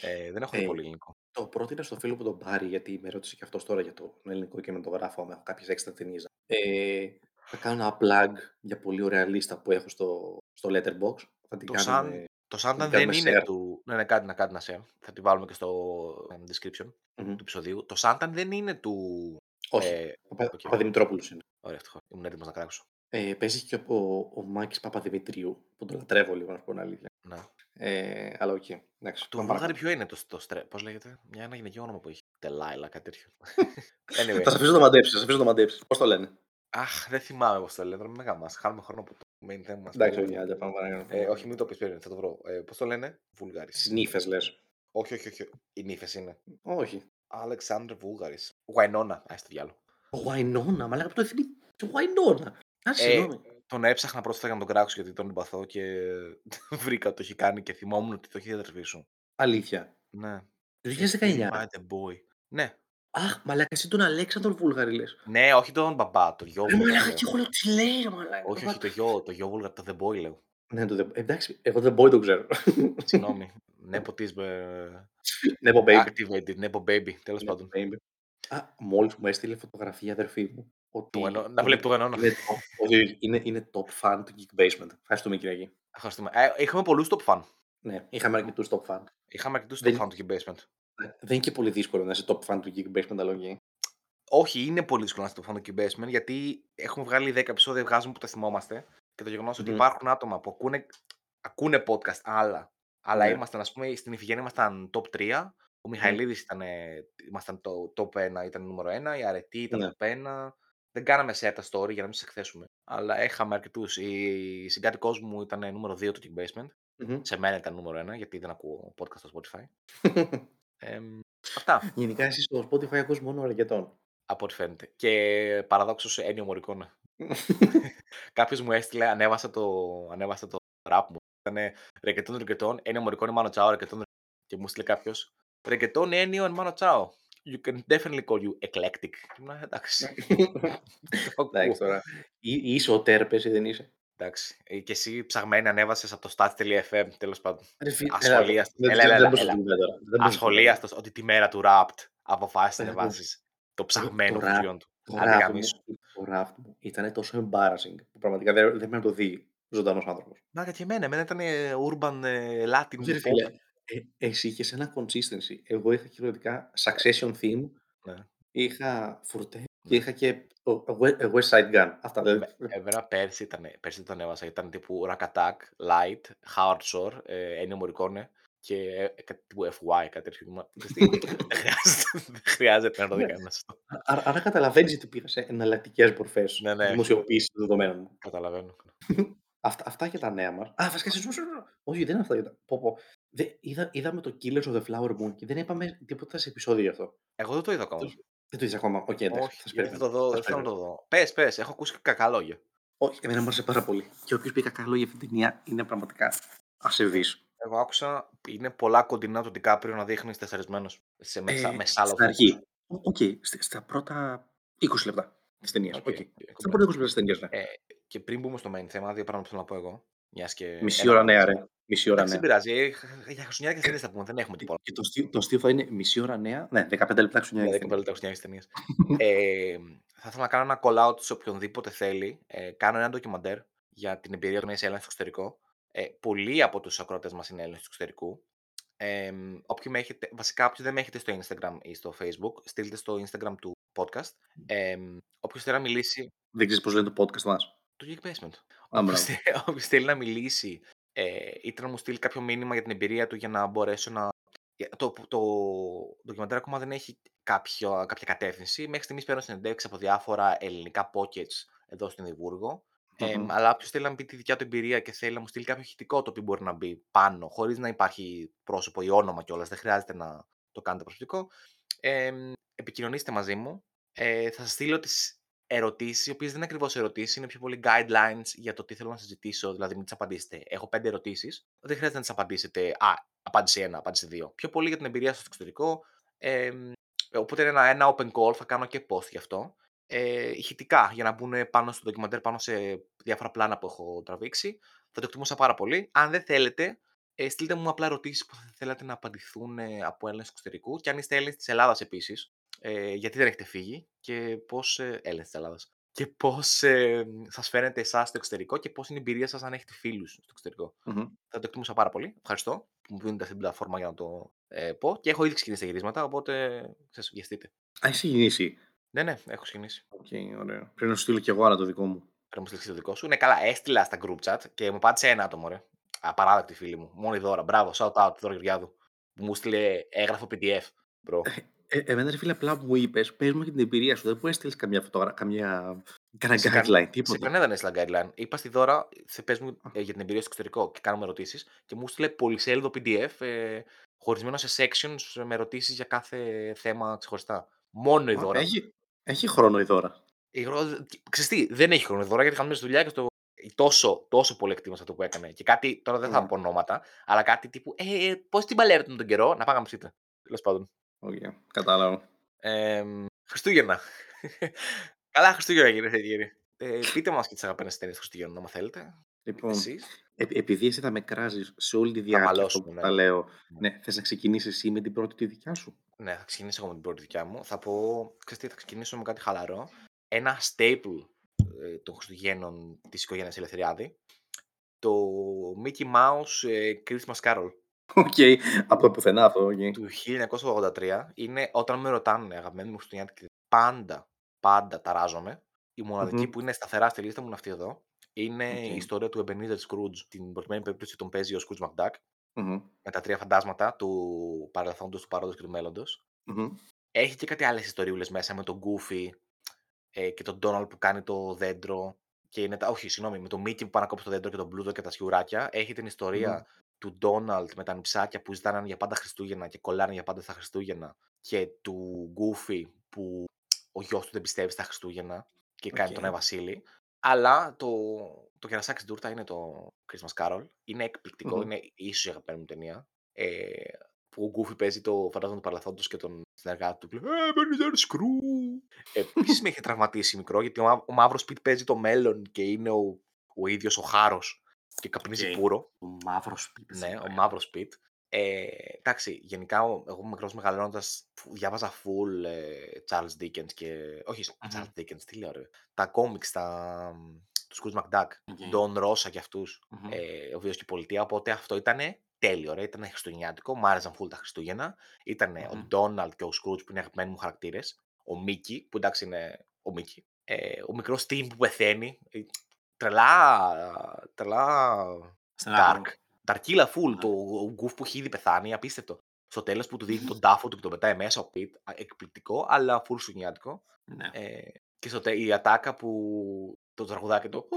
ε, δεν έχω δει Ε, πολύ ελληνικό. Το πρότεινα στο φίλο που τον πάρει, γιατί με ρώτησε και αυτός τώρα για τον ελληνικό κινηματογράφο, άμα έχω κάποιες έξτρα ταινίες. Ε, θα κάνω ένα plug για πολύ ωραία λίστα που έχω στο, στο Letterboxd. Θα την Το κάνουμε. Sun, Το Suntan δεν κάνουμε είναι share. του. Ναι, ναι, κάτι να κάτι να share. Θα τη βάλουμε και στο ε, description Μμμ. του επεισοδίου. Το Suntan δεν είναι του. Όχι. Ε, Ο, Πα- οκ. Παπαδημητρόπουλος είναι. Ωραία, ευτυχώς. Ήμουν έτοιμος να κράξω. Ε, παίζει και ο, ο Μάκης Παπαδημητρίου, που τον λατρεύω λίγο, να σου πω την αλήθεια. Ναι. Ε, αλλά οκ. Εντάξει, Το πάμε Βούλγαρη παρακάτω. ποιο είναι το, το στρε... Πώς λέγεται, μια ένα γυναικείο όνομα που έχει. Τελάιλα, κάτι τέτοιο. anyway. Θα σε αφήσω να το μαντέψεις, θα σε αφήσω να το μαντέψεις. Πώς το λένε; Αχ, δεν θυμάμαι πώς το λένε. Τώρα μην με γαμάς. Χάνουμε χρόνο από το main θέμα μας. Εντάξει, Περίμενε. όχι, άντε, πάμε παρακάτω. Ε, όχι, μην το πεις περίμενε, θα το βρω. Ε, πώς το λένε, Βουλγάρης. Στις νύφες λες. Όχι, όχι, όχι. Οι νύφες είναι. Όχι. Αλεξάνδρ Βούλγαρης. Γουαϊνόνα, ας το διάλογο. Ο Γουαϊνόνα, μα λέγα από το εθνικό. Ο Γουαϊνόνα. Α, Ε, συγγνώμη. τον έψαχνα πρόσφατα για να τον κράξω γιατί τον εμπαθώ και βρήκα ότι το έχει κάνει και θυμόμουν ότι το έχει διατρεφεί σου. Αλήθεια. Ναι. Το Ε, 2019. By the boy. Ναι. Αχ, μαλάκα, εσύ τον Αλέξανδρο Βούλγαρη λες. Ναι, όχι τον μπαμπά, το γιο Ρε Βούλγαρη. μαλάκα, λέω. και εγώ λέω τι λέει ρε μαλάκα. Όχι, όχι, το γιο, το γιο Βούλγαρη, το The Boy λέω. Ναι, το The- εντάξει, εγώ δεν boy το ξέρω. Συγγνώμη. Nepotism ε, Ναι, Nepo baby. activated, Nepo baby, τέλος Ναι, πάντων. baby. Α, μόλις μου έστειλε φωτογραφία η αδερφή μου. Ότι Του ενό- να είναι- βλέπει το Winona. Είναι, top- όχι, είναι, είναι top fan του Geek Basement. Ευχαριστούμε Κυριακή. Ευχαριστούμε. Ε, είχαμε πολλούς top fan. Ναι, είχαμε αρκετούς top fan. Είχαμε αρκετούς top Δεν- fan του Geek Basement. Ναι, Δεν είναι και πολύ δύσκολο να είσαι top fan του Geek Basement, αλλά οκ. Όχι, είναι πολύ δύσκολο να είσαι top fan του Geek Basement γιατί έχουμε βγάλει 10 επεισόδια, βγάζουμε που τα θυμόμαστε και το γεγονός ότι Μμμ. υπάρχουν άτομα που ακούνε, ακούνε podcast άλλα. Αλλά Ναι. ήμασταν, ας πούμε, στην Ιφηγένεια ήμασταν top 3. Ο Μιχαηλίδης ήταν, ε, ήμασταν το top 1, ήταν νούμερο 1. Η Αρετή ήταν Ναι. top 1. Δεν κάναμε share τα story για να μην σε εκθέσουμε. Αλλά είχαμε αρκετούς. Η συγκάτοικός μου ήταν νούμερο 2 του Geek Basement. Μμμ. Σε μένα ήταν νούμερο 1 γιατί δεν ακούω podcast στο Spotify. Εμ, αυτά Γενικά εσύ στο Spotify ακούς μόνο αρκετών. από ό,τι φαίνεται. Και παραδόξως Ένιο Μωρικόνα. Κάποιος μου έστειλε, ανέβασα το, ανέβασα το rap μου. Ήταν ρεκετών ρεκετών, Ένιο Μωρικόνα, Μάνο Τσάο, ρεκετών Και μου έστειλε κάποιος ρεκετών Ένιο Μάνο Τσάο. You can definitely call you eclectic. Και ήμουν, εντάξει. Το ακούω. Εντάξει τώρα. Ή- Είσαι ο τέρπες ή δεν είσαι; Εντάξει. Ε, Και εσύ ψαγμένη ανέβασες από το stats.fm τέλος πάντων. Ρε φίλε, Ασχολίαστος. δεν- Έλα, δεν- έλα, δεν έλα, προσθέτουμε τώρα. Δεν προσθέτουμε. Ασχολίαστος ότι τη μέρα του Rapt αποφάσισε να Εγώ- βάζεις το ψαγμένο το rap- φουσιόν του. Το Άντε rap γαμίσου. μου, το rap μου ήταν τόσο embarrassing που πραγματικά δεν, δεν πρέπει να το δει ζωντανός άνθρωπος. Μάγκα και εμένα, εμένα ήταν ε, urban ε, Latin Όχι, ρε pop. φίλε, ε, εσύ είχες ένα consistency. Εγώ είχα κυριολεκτικά Succession theme, Ναι. είχα φουρτέ και είχα και το a We- a West Side Gun. Αυτά δεν. Ε, Εμένα πέρσι ήταν, πέρσι το ανέβασα, ήταν τύπου Rack Attack, Light, Hard Shore, ε, Ennio Morricone και ε, κάτι τύπου FY, κάτι τέτοιο. Μα, ξέρεις τι, δεν χρειάζεται, δεν χρειάζεται να το δει κανένας αυτό. Άρα, άρα καταλαβαίνεις ότι πήγα σε εναλλακτικές μορφές Ναι, ναι. δημοσιοποίησης των δεδομένων μου. Καταλαβαίνω. Αυτά, αυτά για τα νέα μας. Α, βασικά, συγγνώμη, συγγνώμη. Όχι, δεν είναι αυτά για τα. Πω, πω. Δε, είδα, είδαμε το Killers of the Flower Moon και δεν είπαμε τίποτα σε επεισόδιο γι' αυτό. Εγώ δεν το είδα ακόμα. Δεν το είδα ακόμα. Οκ, εντάξει. Όχι, θα σε γιατί θα περιμένω. το δω, Θα δεν σε θέλω να περιμένω. το δω. Πες, πες, έχω ακούσει κακά λόγια. Όχι, εμένα μου άρεσε πάρα πολύ. Και όποιος πει κακά λόγια για αυτήν την ταινία είναι πραγματικά ασεβής. Εγώ άκουσα, είναι πολλά κοντινά του Ντικάπριο να δείχνει στρεσαρισμένο σε μεσα, Ε, μεσάλο στην αρχή. Οκ, στα, στα πρώτα 20 λεπτά της ταινίας. Οκ, Okay. οκ, Στα πρώτα 20 λεπτά της ταινίας, ναι. Ε, και πριν μπούμε στο main θέμα, δύο πράγματα που θέλω να πω εγώ. Μιας και Μισή ένα ώρα από- νέα, ρε. Μισή ώρα Εντάξει, δεν νέα. πειράζει. ε, Για χριστουγεννιάτικες ταινίες θα πούμε, δεν έχουμε τίποτα. Και το αστείο, το αστείο θα είναι μισή ώρα νέα. Ναι, 15 λεπτά Ναι, χρονιά. 10 λεπτά χριστουγεννιάτικε ταινίες. ε, θα ήθελα να κάνω ένα call out σε οποιονδήποτε θέλει. Ε, κάνω ένα ντοκιμαντέρ για την εμπειρία του να είσαι Έλληνας στο εξωτερικό. Ε, πολλοί από τους ακροατές μας είναι Έλληνες του εξωτερικού. Ε, όποιοι με έχετε, βασικά, όποιοι δεν με έχετε στο Instagram ή στο Facebook, στείλτε στο Instagram του podcast. Ε, Όποιος θέλει να μιλήσει. Δεν ξέρεις πώς λένε το podcast μας. Το Geek Basement. Α, μπράβο. Όποιος θε- όποιος θέλει να μιλήσει ε, είτε να μου στείλει κάποιο μήνυμα για την εμπειρία του για να μπορέσω να. για- Το, το ντοκιμαντέρ ακόμα δεν έχει κάποιο, κάποια κατεύθυνση. Μέχρι στιγμής παίρνω συνεντεύξεις από διάφορα ελληνικά pockets εδώ στην Εδιμβούργο. Ε, Μμμ. αλλά όποιος θέλει να μου πει τη δικιά του εμπειρία και θέλει να μου στείλει κάποιο ηχητικό το οποίο μπορεί να μπει πάνω, χωρίς να υπάρχει πρόσωπο ή όνομα κιόλας, δεν χρειάζεται να το κάνετε προσωπικό. Ε, επικοινωνήστε μαζί μου. Ε, θα σας στείλω τις ερωτήσεις, οι οποίες δεν είναι ακριβώς ερωτήσεις, είναι πιο πολύ guidelines για το τι θέλω να συζητήσω, δηλαδή μην τις απαντήσετε. Έχω πέντε ερωτήσεις. Δεν χρειάζεται να τις απαντήσετε. Α, απάντησε ένα, απάντησε δύο. Πιο πολύ για την εμπειρία σας στο εξωτερικό. Ε, οπότε είναι ένα, ένα open call, θα κάνω και post γι' αυτό. Ε, ηχητικά για να μπουν πάνω στο ντοκιμαντέρ, πάνω σε διάφορα πλάνα που έχω τραβήξει. Θα το εκτιμούσα πάρα πολύ. Αν δεν θέλετε, ε, στείλτε μου απλά ερωτήσεις που θα θέλατε να απαντηθούν ε, από Έλληνες του εξωτερικού. Και αν είστε Έλληνες της Ελλάδας επίσης, ε, γιατί δεν έχετε φύγει και πώς. Ε, Έλληνε της Ελλάδας. και πώς ε, σας φαίνεται εσάς στο εξωτερικό και πώς είναι η εμπειρία σας αν έχετε φίλους στο εξωτερικό. Μμμ. Θα το εκτιμούσα πάρα πολύ. Ευχαριστώ που μου δίνετε αυτή την πλατφόρμα για να το ε, πω. Και έχω ήδη ξεκινήσει τα γυρίσματα, οπότε σας βιαστείτε. Α, έχεις ξεκινήσει. Ναι, ναι, έχω ξεκινήσει. ΟΚ, ωραία. Πρέπει να σου στείλω κι εγώ ένα το δικό μου. Πρέπει να μου στείλεις το δικό σου. Ναι, καλά, έστειλα στα group chat και μου πάτησε ένα άτομο, ρε. Απαράδεκτη φίλη μου. Μόνο η Δώρα. Μπράβο, shout out, Δώρα Γεωργιάδου. Που μου στείλε έγγραφο PDF. Bro. Ε, εμένα, ρε φίλε, απλά που μου είπες, πες μου και την εμπειρία σου. Δεν μου έστειλε καμιά φωτογραφία, καμιά. Κανένα Σε κα- guideline, Σε τίποτα. κανένα δεν έστειλα guideline. Είπα στη Δώρα, θε πες μου ε, για την εμπειρία στο εξωτερικό και κάνουμε ερωτήσεις. Και μου στείλε πολυσέλιδο PDF ε, χωρισμένο σε sections με ερωτήσεις για κάθε θέμα ξεχωριστά. Μόνο η Α, Δώρα. Έχει, έχει χρόνο η Δώρα. Η Ρο- Ξέρεις τι, δεν έχει χρόνο η Δώρα γιατί κάνουμε στη δουλειά και στο... τόσο, τόσο πολύ εκτίμησα αυτό που έκανε. Και κάτι, τώρα δεν θα Ναι. πω ονόματα, αλλά κάτι τύπου, ε, πώς την παλεύετε τον καιρό, να πάμε να ψηθείτε. Τέλος πάντων. ΟΚ, κατάλαβα. Ε, Χριστούγεννα. Καλά Χριστούγεννα κύριε Θεγγύρη. Ε, πείτε μας και τις αγαπημένες ταινίες Χριστούγεννα, άμα θέλετε. Λοιπόν, Εσείς. ε, επειδή εσύ θα με κράζεις σε όλη τη διάρκεια αυτό μαλώσουμε, που ναι. τα λέω, Ναι. ναι, θες να ξεκινήσεις εσύ με την πρώτη τη δικιά σου; Ναι, θα ξεκινήσω εγώ με την πρώτη δικιά μου. Θα πω, ξέρεις τι, θα ξεκινήσω με κάτι χαλαρό. Ένα staple ε, των Χριστουγέννων της οικογένειας Ελευθεριάδη. Το Mickey Mouse ε, Christmas Carol OK, από το πουθενά αυτό. οκ. του 1983. Είναι όταν με ρωτάνε αγαπημένοι μου Χριστουγεννιάτικη πάντα, πάντα ταράζομαι. Η μοναδική Μμμ. που είναι σταθερά στη λίστα μου είναι αυτή εδώ. Είναι Οκ. η ιστορία του Ebenezer Scrooge. Την προκειμένη περίπτωση τον παίζει ο Scrooge McDuck. Μμμ, Με τα τρία φαντάσματα του παρελθόντος, του παρόντος και του μέλλοντος. μμμ. Έχει και κάτι άλλες ιστοριούλες μέσα με τον Goofy ε, και τον Donald που κάνει το δέντρο. Και είναι τα, όχι, συγγνώμη, με τον Mickey που πάνε να κόψει το δέντρο και τον Πλούτο και τα σκιουράκια. Έχει την ιστορία του Donald με τα ανιψάκια που ζητάνε για πάντα Χριστούγεννα και κολλάνε για πάντα στα Χριστούγεννα. Και του Goofy που ο γιος του δεν πιστεύει στα Χριστούγεννα και κάνει Οκ. τον Άη Βασίλη. Αλλά το, το κερασάκι στην τούρτα είναι το Christmas Carol. Είναι εκπληκτικό, Μμμ. είναι ίσως η αγαπημένη μου ταινία. Ε, που ο Goofy παίζει το φάντασμα του παρελθόντος και τον συνεργάτη του. που λέει, Ε, Ebenezer Scrooge. Επίσης με είχε τραυματίσει μικρό, γιατί ο, Μα- ο Μαύρος Πιτ παίζει το μέλλον και είναι ο, ο ίδιος ο Χάρος και καπνίζει Οκ. πουρο. Ο Μαύρος Πιτ. Ναι, ο Μαύρος Πιτ. Ε, εντάξει, γενικά ο- εγώ μικρός μεγαλώνοντας φου- διάβαζα full ε, Charles Dickens και... Όχι, Μμμ. Charles Dickens, τι λέω ρε. Τα κόμιξ, τα... τους Scrooge McDuck, OK. Don Rosa και αυτούς Μμμ. ε, ο βίος και η πολιτεία, οπότε αυτό ήταν τέλειο, ρε. ήταν χριστουγεννιάτικο, μου άρεσαν full τα Χριστούγεννα. Ήταν ο Μμμ. Donald και ο Scrooge που είναι αγαπημένοι μου χαρακτήρες, ο Mickey, που εντάξει είναι ο Mickey, ε, ο μικρός Tim που πεθαίνει, ε, τρελά, τρελά Στενάχωρο. dark. Ταρκίλα full, Ναι. το γκουφ που έχει ήδη πεθάνει, απίστευτο. Στο τέλος που του δείχνει τον τάφο του και τον πετάει μέσα ο Πιτ, εκπληκτικό, αλλά full χριστουγεννιάτικο. Ναι. Ε, και στο τε- η ατάκα που το τραγουδάκι το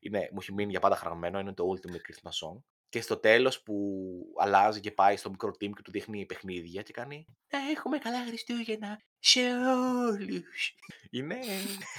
είναι, μου έχει μείνει για πάντα χαραγμένο, είναι το Ultimate Christmas Song. Και στο τέλος που αλλάζει και πάει στο μικρό team και του δείχνει παιχνίδια και κάνει «Να έχουμε καλά Χριστούγεννα σε όλους». Είναι...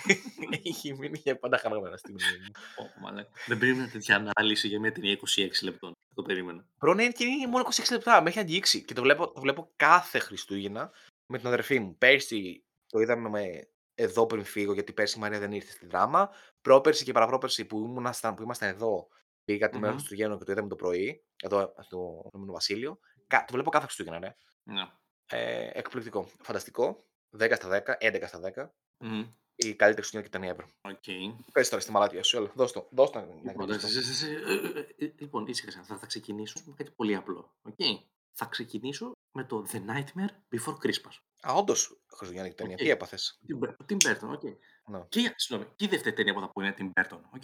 έχει μείνει για πάντα χαραγμένο στη μνήμη μου. Ω, μαλάκα. Δεν περίμενα τέτοια ανάλυση για μια ταινία 26 λεπτών. Το περίμενα. Μπρο, ναι, και είναι μόνο 26 λεπτά, με έχει αγγίξει. Και το βλέπω, το βλέπω κάθε Χριστούγεννα με την αδερφή μου. Πέρσι το είδαμε με εδώ πριν φύγω, γιατί πέρσι η Μαρία δεν ήρθε στη δράμα. Πρόπερσι και παραπρόπερσι που ήμασταν, που ήμασταν εδώ, πήγα τη μέρα Μμμ. του Χριστουγέννων και το είδαμε το πρωί, εδώ στο Ηνωμένο Βασίλειο. Κα- Το βλέπω κάθε Χριστούγεννα, ναι. Ναι. Ε, εκπληκτικό. Φανταστικό. 10 στα 10, 11 στα 10. Μμμ. Η καλύτερη Χριστούγεννα ταινία ever. OK. Πες τώρα στη μαλακία σου, έλα. Δώσ' το. Δώσ' το να- να Λοιπόν, γράψω. εντάξει, σε- σε- σε- ε, ε, ε, Λοιπόν, ήσυχα. Θα, θα ξεκινήσω με κάτι πολύ απλό. οκ; Θα ξεκινήσω με το The Nightmare Before Christmas. Α, όντως, Χριστουγεννιάτικη ταινία. Οκ. Τι έπαθες; Tim Bur- Tim Burton, OK. Ναι. Και, συγγνώμη, και η δεύτερη ταινία που θα πω είναι Tim Burton, OK;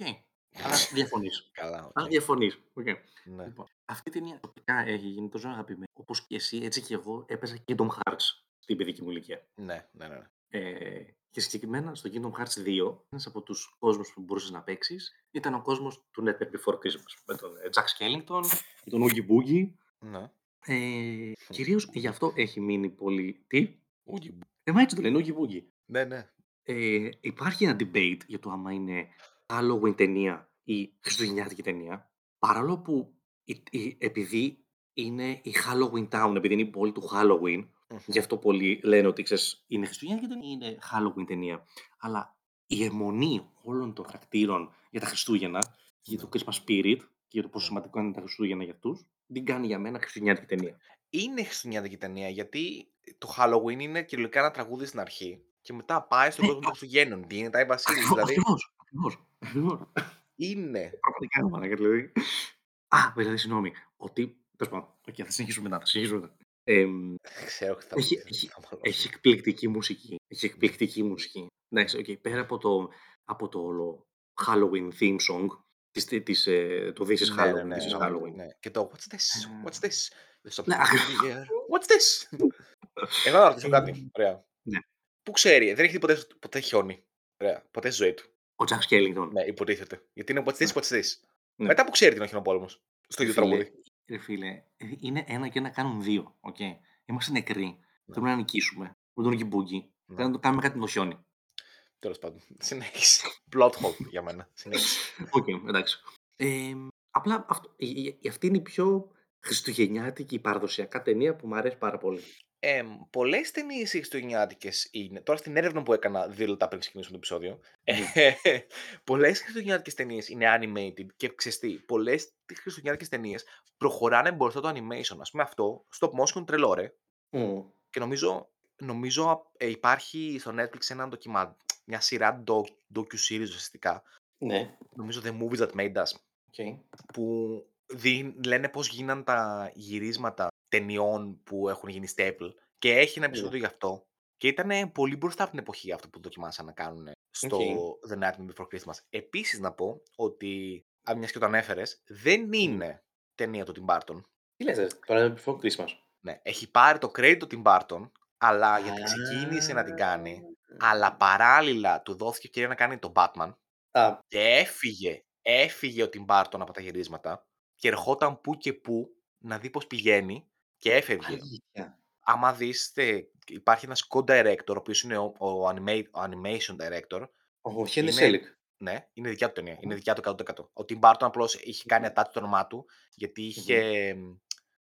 Αλλά διαφωνείς. Καλά, οκ. Αλλά διαφωνείς, οκ. Ναι. Λοιπόν, αυτή η ταινία τοπικά έχει γίνει τόσο αγαπημένη. Όπως και εσύ, έτσι και εγώ έπαιζα Kingdom Hearts στην παιδική μου ηλικία. Ναι, ναι, ναι. Ε, και συγκεκριμένα στο Kingdom Hearts 2, ένας από τους κόσμους που μπορούσες να παίξεις ήταν ο κόσμος του Nightmare Before Christmas. Με τον ε, Jack Skellington, με τον Oogie Boogie. Ναι. Ε, κυρίως γι' αυτό έχει μείνει πολύ... Τι; Ούγι. Ε, μα έτσι το λένε, Oogie Boogie. Ναι, ναι. Ε, υπάρχει ένα debate για το άμα είναι Halloween ταινία ή Χριστουγεννιάτικη ταινία. Παρόλο που η- η- επειδή είναι η Halloween Town, επειδή είναι η πόλη του Halloween, γι' αυτό πολλοί λένε ότι ξέρεις, είναι Χριστουγεννιάτικη ταινία ή είναι Halloween ταινία. Αλλά η αιμονή όλων των χαρακτήρων για τα Χριστούγεννα, για το Christmas Spirit και για το πόσο σημαντικό είναι τα Χριστούγεννα για αυτούς, την κάνει για μένα Χριστουγεννιάτικη ταινία. Είναι χριστουγεννιάτικη ταινία γιατί το Halloween είναι κυριολεκτικά ένα τραγούδι στην αρχή και μετά πάει στον Ναι, κόσμο των Χριστουγέννων. Τι είναι τα Βασίλη, Ακριβώς, δηλαδή ακριβώς, ακριβώς, ακριβώς. είναι. Πραγματικά, ρε μαλάκα, δηλαδή. Α, δηλαδή, συγγνώμη. Ότι. Τέλος πάντων. Οκ, θα συνεχίσουμε μετά. Θα συνεχίσουμε μετά. Εμ, Ξέρω τι θα έχει, πει. έχει, έχει εκπληκτική μουσική. Έχει εκπληκτική μουσική. Εντάξει, οκ, πέρα από το, από το όλο Halloween theme song, της, της, ε, το This is Ναι, ναι, Halloween, ναι, This is ναι, Halloween. ναι. Και το What's this, what's this, there's Ναι, something in the air, what's this; Εγώ να ρωτήσω κάτι, ωραία. Ναι. Πού ξέρει, δεν έχει δει ποτέ, ποτέ χιόνι. Ωραία, ποτέ στη ζωή του. Ο Jack Skellington. Ναι, υποτίθεται. Γιατί είναι what's this, what's this. Ναι. Μετά που ξέρει τι είναι ο χιονοπόλεμος. Στο ίδιο Ρε φίλε, τραγούδι. ρε φίλε, ε, είναι ένα και ένα κάνουν δύο. Okay. Είμαστε νεκροί. Θέλουμε να νικήσουμε. Με τον Oogie Boogie. Ναι. Πρέπει να το κάνουμε κάτι με το χιόνι. Τέλος πάντων. Συνέχισε. Plot hole για μένα. Συνέχισε. Οκ, εντάξει. Ε, απλά αυτό, η- η- η- αυτή είναι η πιο χριστουγεννιάτικη παραδοσιακά ταινία που μου αρέσει πάρα πολύ. Ε, Πολλές ταινίες χριστουγεννιάτικες είναι. Τώρα στην έρευνα που έκανα δύο λεπτά πριν ξεκινήσουμε το επεισόδιο. Ε, πολλές χριστουγεννιάτικες ταινίες είναι animated και ξεστή. Πολλές χριστουγεννιάτικες ταινίες προχωράνε μπροστά το animation. Α πούμε αυτό, stop motion τρελό ρε. Μμ. Και νομίζω, νομίζω ε, υπάρχει στο Netflix ένα ντοκιμα, μια σειρά doc, docu-series ουσιαστικά. Ναι, Νομίζω The Movies That Made Us. OK. που δι- λένε πώς γίναν τα γυρίσματα ταινιών που έχουν γίνει staple. Και έχει ένα επεισόδιο γι' αυτό. Και ήταν πολύ μπροστά από την εποχή αυτό που δοκιμάσαν να κάνουν στο The Nightmare Before Christmas. Επίσης να πω ότι, αν μιας και το ανέφερες, δεν είναι ταινία του Tim Burton. Τι λες, ρε, το λέμε before Christmas. Ναι, έχει πάρει το credit του Tim Burton, αλλά γιατί ξεκίνησε να την κάνει, αλλά παράλληλα του δόθηκε ευκαιρία να κάνει το Batman Α, και έφυγε, έφυγε ο Tim Burton από τα γυρίσματα και ερχόταν που και που να δει πώς πηγαίνει και έφευγε. αλήθεια. Άμα δεις, τε- υπάρχει ένας co-director, ο οποίος είναι ο, ο, anima- ο animation director, Ο Henry Είναι- Selick. ναι, είναι δικιά του ταινία, είναι δικιά του 100%. Ο Tim Burton απλώς είχε κάνει attach το όνομά του, γιατί είχε,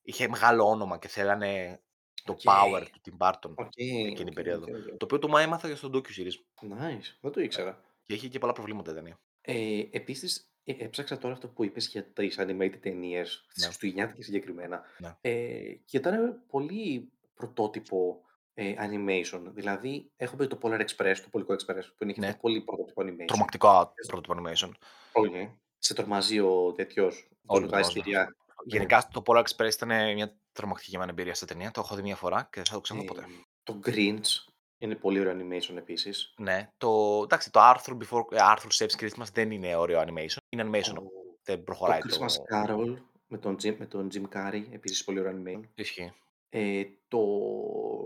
είχε μεγάλο όνομα και θέλανε το OK. power του Tim Burton. OK, εκείνη η οκ, περίοδο. OK, OK. Το οποίο το έμαθα και στο docu-series Nice, δεν το ήξερα. και είχε και πολλά προβλήματα η ταινία. Ε, επίσης, ε, έψαξα τώρα αυτό που είπες για τις animated ταινίες, τις Ναι. χριστουγεννιάτικες συγκεκριμένα. Ναι. Ε, και ήταν πολύ πρωτότυπο ε, animation. Δηλαδή, έχουμε το Polar Express, το Πολικό Express, που είναι και Ναι. αυτό πολύ πρωτότυπο animation. Τρομακτικά πρώτο animation. Όχι. Σε τρομάζει ο τέτοιος, που Όλοι με το τα τρομάζουν. εισιτήρια. Γενικά το Polar Express ήταν μια τρομακτική για μένα εμπειρία στην ταινία. Το έχω δει μια φορά και δεν θα το ξαναδώ ποτέ. Ε, το Grinch είναι πολύ ωραίο animation επίσης. Ναι, το, εντάξει, το Arthur, before, ε, Arthur Saves Christmas δεν είναι ωραίο animation. Είναι animation, Το, δεν το προχωράει το... Christmas Carol με τον, Jim, με τον Jim Carrey, επίσης πολύ ωραίο animation. Ισχύει. Ε, το...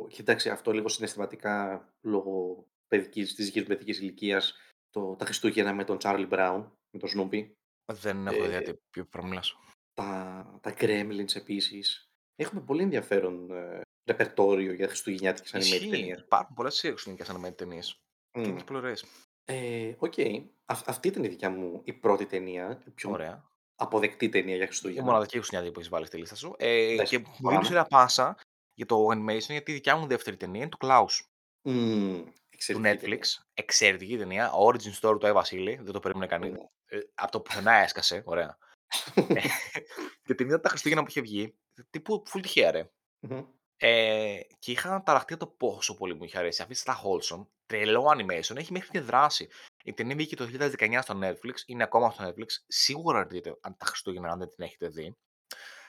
Κοιτάξτε, αυτό λίγο συναισθηματικά λόγω παιδικής, της δικής μου παιδικής ηλικίας, το, τα Χριστούγεννα με τον Charlie Brown, με τον Snoopy, Δεν έχω Ε, ιδέα τι ποιο πράγμα μιλάς. τα, τα Gremlins επίσης. Έχουμε πολύ ενδιαφέρον ε, ρεπερτόριο για χριστουγεννιάτικες animated Ισχύει. ταινίες. Υπάρχουν πολλές χριστουγεννιάτικες animated ταινίες. Και Μμ. είναι και πολύ ωραίες. Ε, Οκ. Αυ- αυτή ήταν η δικιά μου η πρώτη ταινία, η πιο Ωραία. αποδεκτή ταινία για Η Χριστούγεννα. μοναδική χριστουγεννιάτικη που έχεις βάλει στη λίστα σου. Ε, Εντάξει, και μου προχωράμε. δίνεις ένα πάσα για το animation, γιατί η δικιά μου δεύτερη ταινία είναι του Klaus. Μμμ, Του εξαιρετική Netflix. ταινία. Εξαιρετική ταινία. Origin story του Άι Βασίλη. Δεν το περίμενε κανείς. Ναι. Ε, από το πουθενά έσκασε. Ωραία. Ε, και την είδα τα Χριστούγεννα που είχε βγει. Τύπου full τυχαία, ρε. Μμμ. Ε, και είχα ταραχτεί από το πόσο πολύ μου είχε αρέσει. Αφήστε τα wholesome. Τρελό animation. Έχει μέχρι και δράση. Η ταινία βγήκε το 2019 στο Netflix. Είναι ακόμα στο Netflix. Σίγουρα να τη δείτε αν τα Χριστούγεννα, αν δεν την έχετε δει.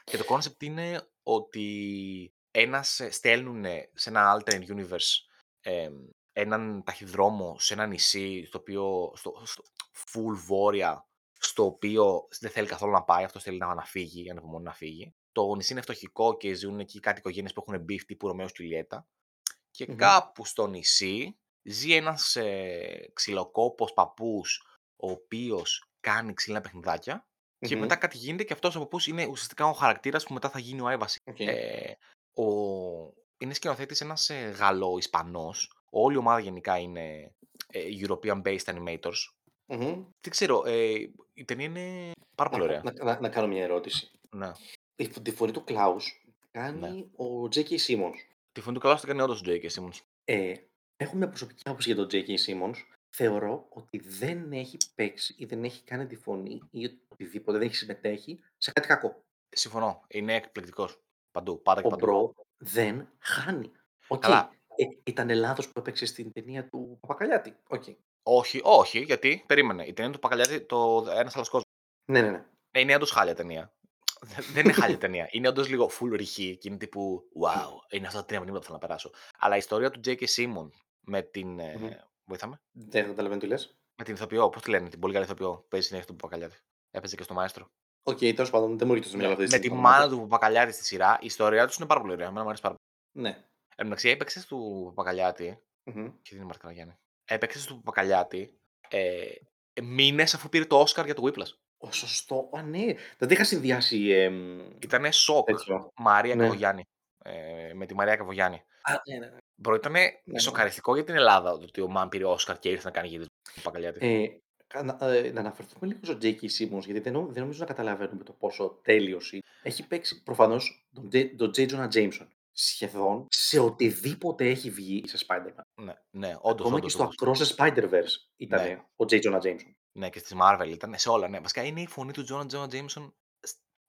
Και το concept είναι ότι ένας ε, στέλνουν σε ένα alternate universe ε, έναν ταχυδρόμο σε ένα νησί στο οποίο, στο, στο full βόρεια, στο οποίο δεν θέλει καθόλου να πάει, αυτός θέλει να, να φύγει, ανεπομονεί να φύγει. Το νησί είναι φτωχικό και ζουν εκεί κάτι οικογένειες που έχουν beef τύπου Ρωμαίο και Ιουλιέτα. Και Μμμ. κάπου στο νησί ζει ένας ε, ξυλοκόπος παππούς, ο οποίος κάνει ξύλινα παιχνιδάκια και Μμμ. μετά κάτι γίνεται και αυτός ο παππούς είναι ουσιαστικά ο χαρακτήρας που μετά θα γίνει ο Άι Βασ'. Οκ. Ε, ο... Είναι σκηνοθέτης ένας ε, Γαλλο-Ισπανός. Όλη η ομάδα γενικά είναι ε, European-based animators. Μμμ. Δεν ξέρω, ε, η ταινία είναι πάρα πολύ Να, ωραία. να, να, να κάνω μια ερώτηση. Ναι. Η, τη φωνή του Klaus κάνει ο J.K. Simmons. Τη φωνή του καλά το κάνει όντως ο J.K. Simmons. Ε, έχω μια προσωπική άποψη για τον J.K. Simmons. Θεωρώ ότι δεν έχει παίξει ή δεν έχει κάνει τη φωνή ή οτιδήποτε, δεν έχει συμμετέχει σε κάτι κακό. Συμφωνώ. Είναι εκπληκτικός. Παντού. Πάντα και Ο παντού. Bro δεν χάνει. Οκ. Καλά. Ε, ήταν λάθος που έπαιξε στην ταινία του Παπακαλιάτη. Οκ. Όχι, όχι, γιατί περίμενε. Η ταινία του Πακαλιάτη, το Ένας άλλος κόσμος. Ναι, ναι, ναι. Ε, είναι όντως χάλια ταινία. Δεν είναι χάλια ταινία. Είναι όντως λίγο full ρηχή και είναι τύπου Wow, είναι αυτά τα τρία μηνύματα που θέλω να περάσω. Αλλά η ιστορία του J.K. Simmons με την. ε, Μμμ. Βοήθα με. Δεν καταλαβαίνω τι λες. Με την ηθοποιό, πώς τη λένε, την πολύ καλή ηθοποιό. που Παίζει συνέχεια του Παπακαλιάτη. Έπαιζε και στο Μαέστρο. Οκ, τέλος πάντων, δεν μου έρχεται στο μυαλό αυτή Ναι, με τη μάνα του Παπακαλιάτη στη σειρά, η ιστορία τους είναι πάρα πολύ ωραία. Εμένα μου αρέσει πάρα πολύ. Ναι. Εν τω μεταξύ, έπαιξε του Παπακαλιάτη. Μμμ. Και δεν είναι Μαρτίνα Γιάννη. Έπαιξε του Παπακαλιάτη ε, μήνες αφού πήρε το Όσκαρ για το Whiplash. Ω, σωστό. Α, ναι. Δεν τα είχα συνδυάσει. εμ, Ήτανε σοκ. τέτοιο. Μαρία Ναι. Καβογιάννη. Ε, με τη Μαρία Καβογιάννη. Α, ναι, ναι. ναι. Μπρο, ήταν ναι. σοκαριστικό για την Ελλάδα το ότι ο Μαν πήρε Όσκαρ και ήρθε να κάνει γύρισμα του Παπακαλιάτη. Ε, κα- να, ε, να αναφερθούμε λίγο στο J.K. Simmons, γιατί δεν, νο- δεν νομίζω να καταλαβαίνουμε το πόσο τέλειος είναι. Έχει παίξει προφανώς τον, J- τον J. Jonah Jameson σχεδόν σε οτιδήποτε έχει βγει σε Spider-Man. Ναι, ναι, όντως. Ακόμα και στο Across the Spider-Verse ήταν Ναι. ο J. Jonah Jameson. Ναι, και στις Marvel ήταν σε όλα. Ναι. Βασικά είναι η φωνή του Τζόνα Τζόνα Τζέιμσον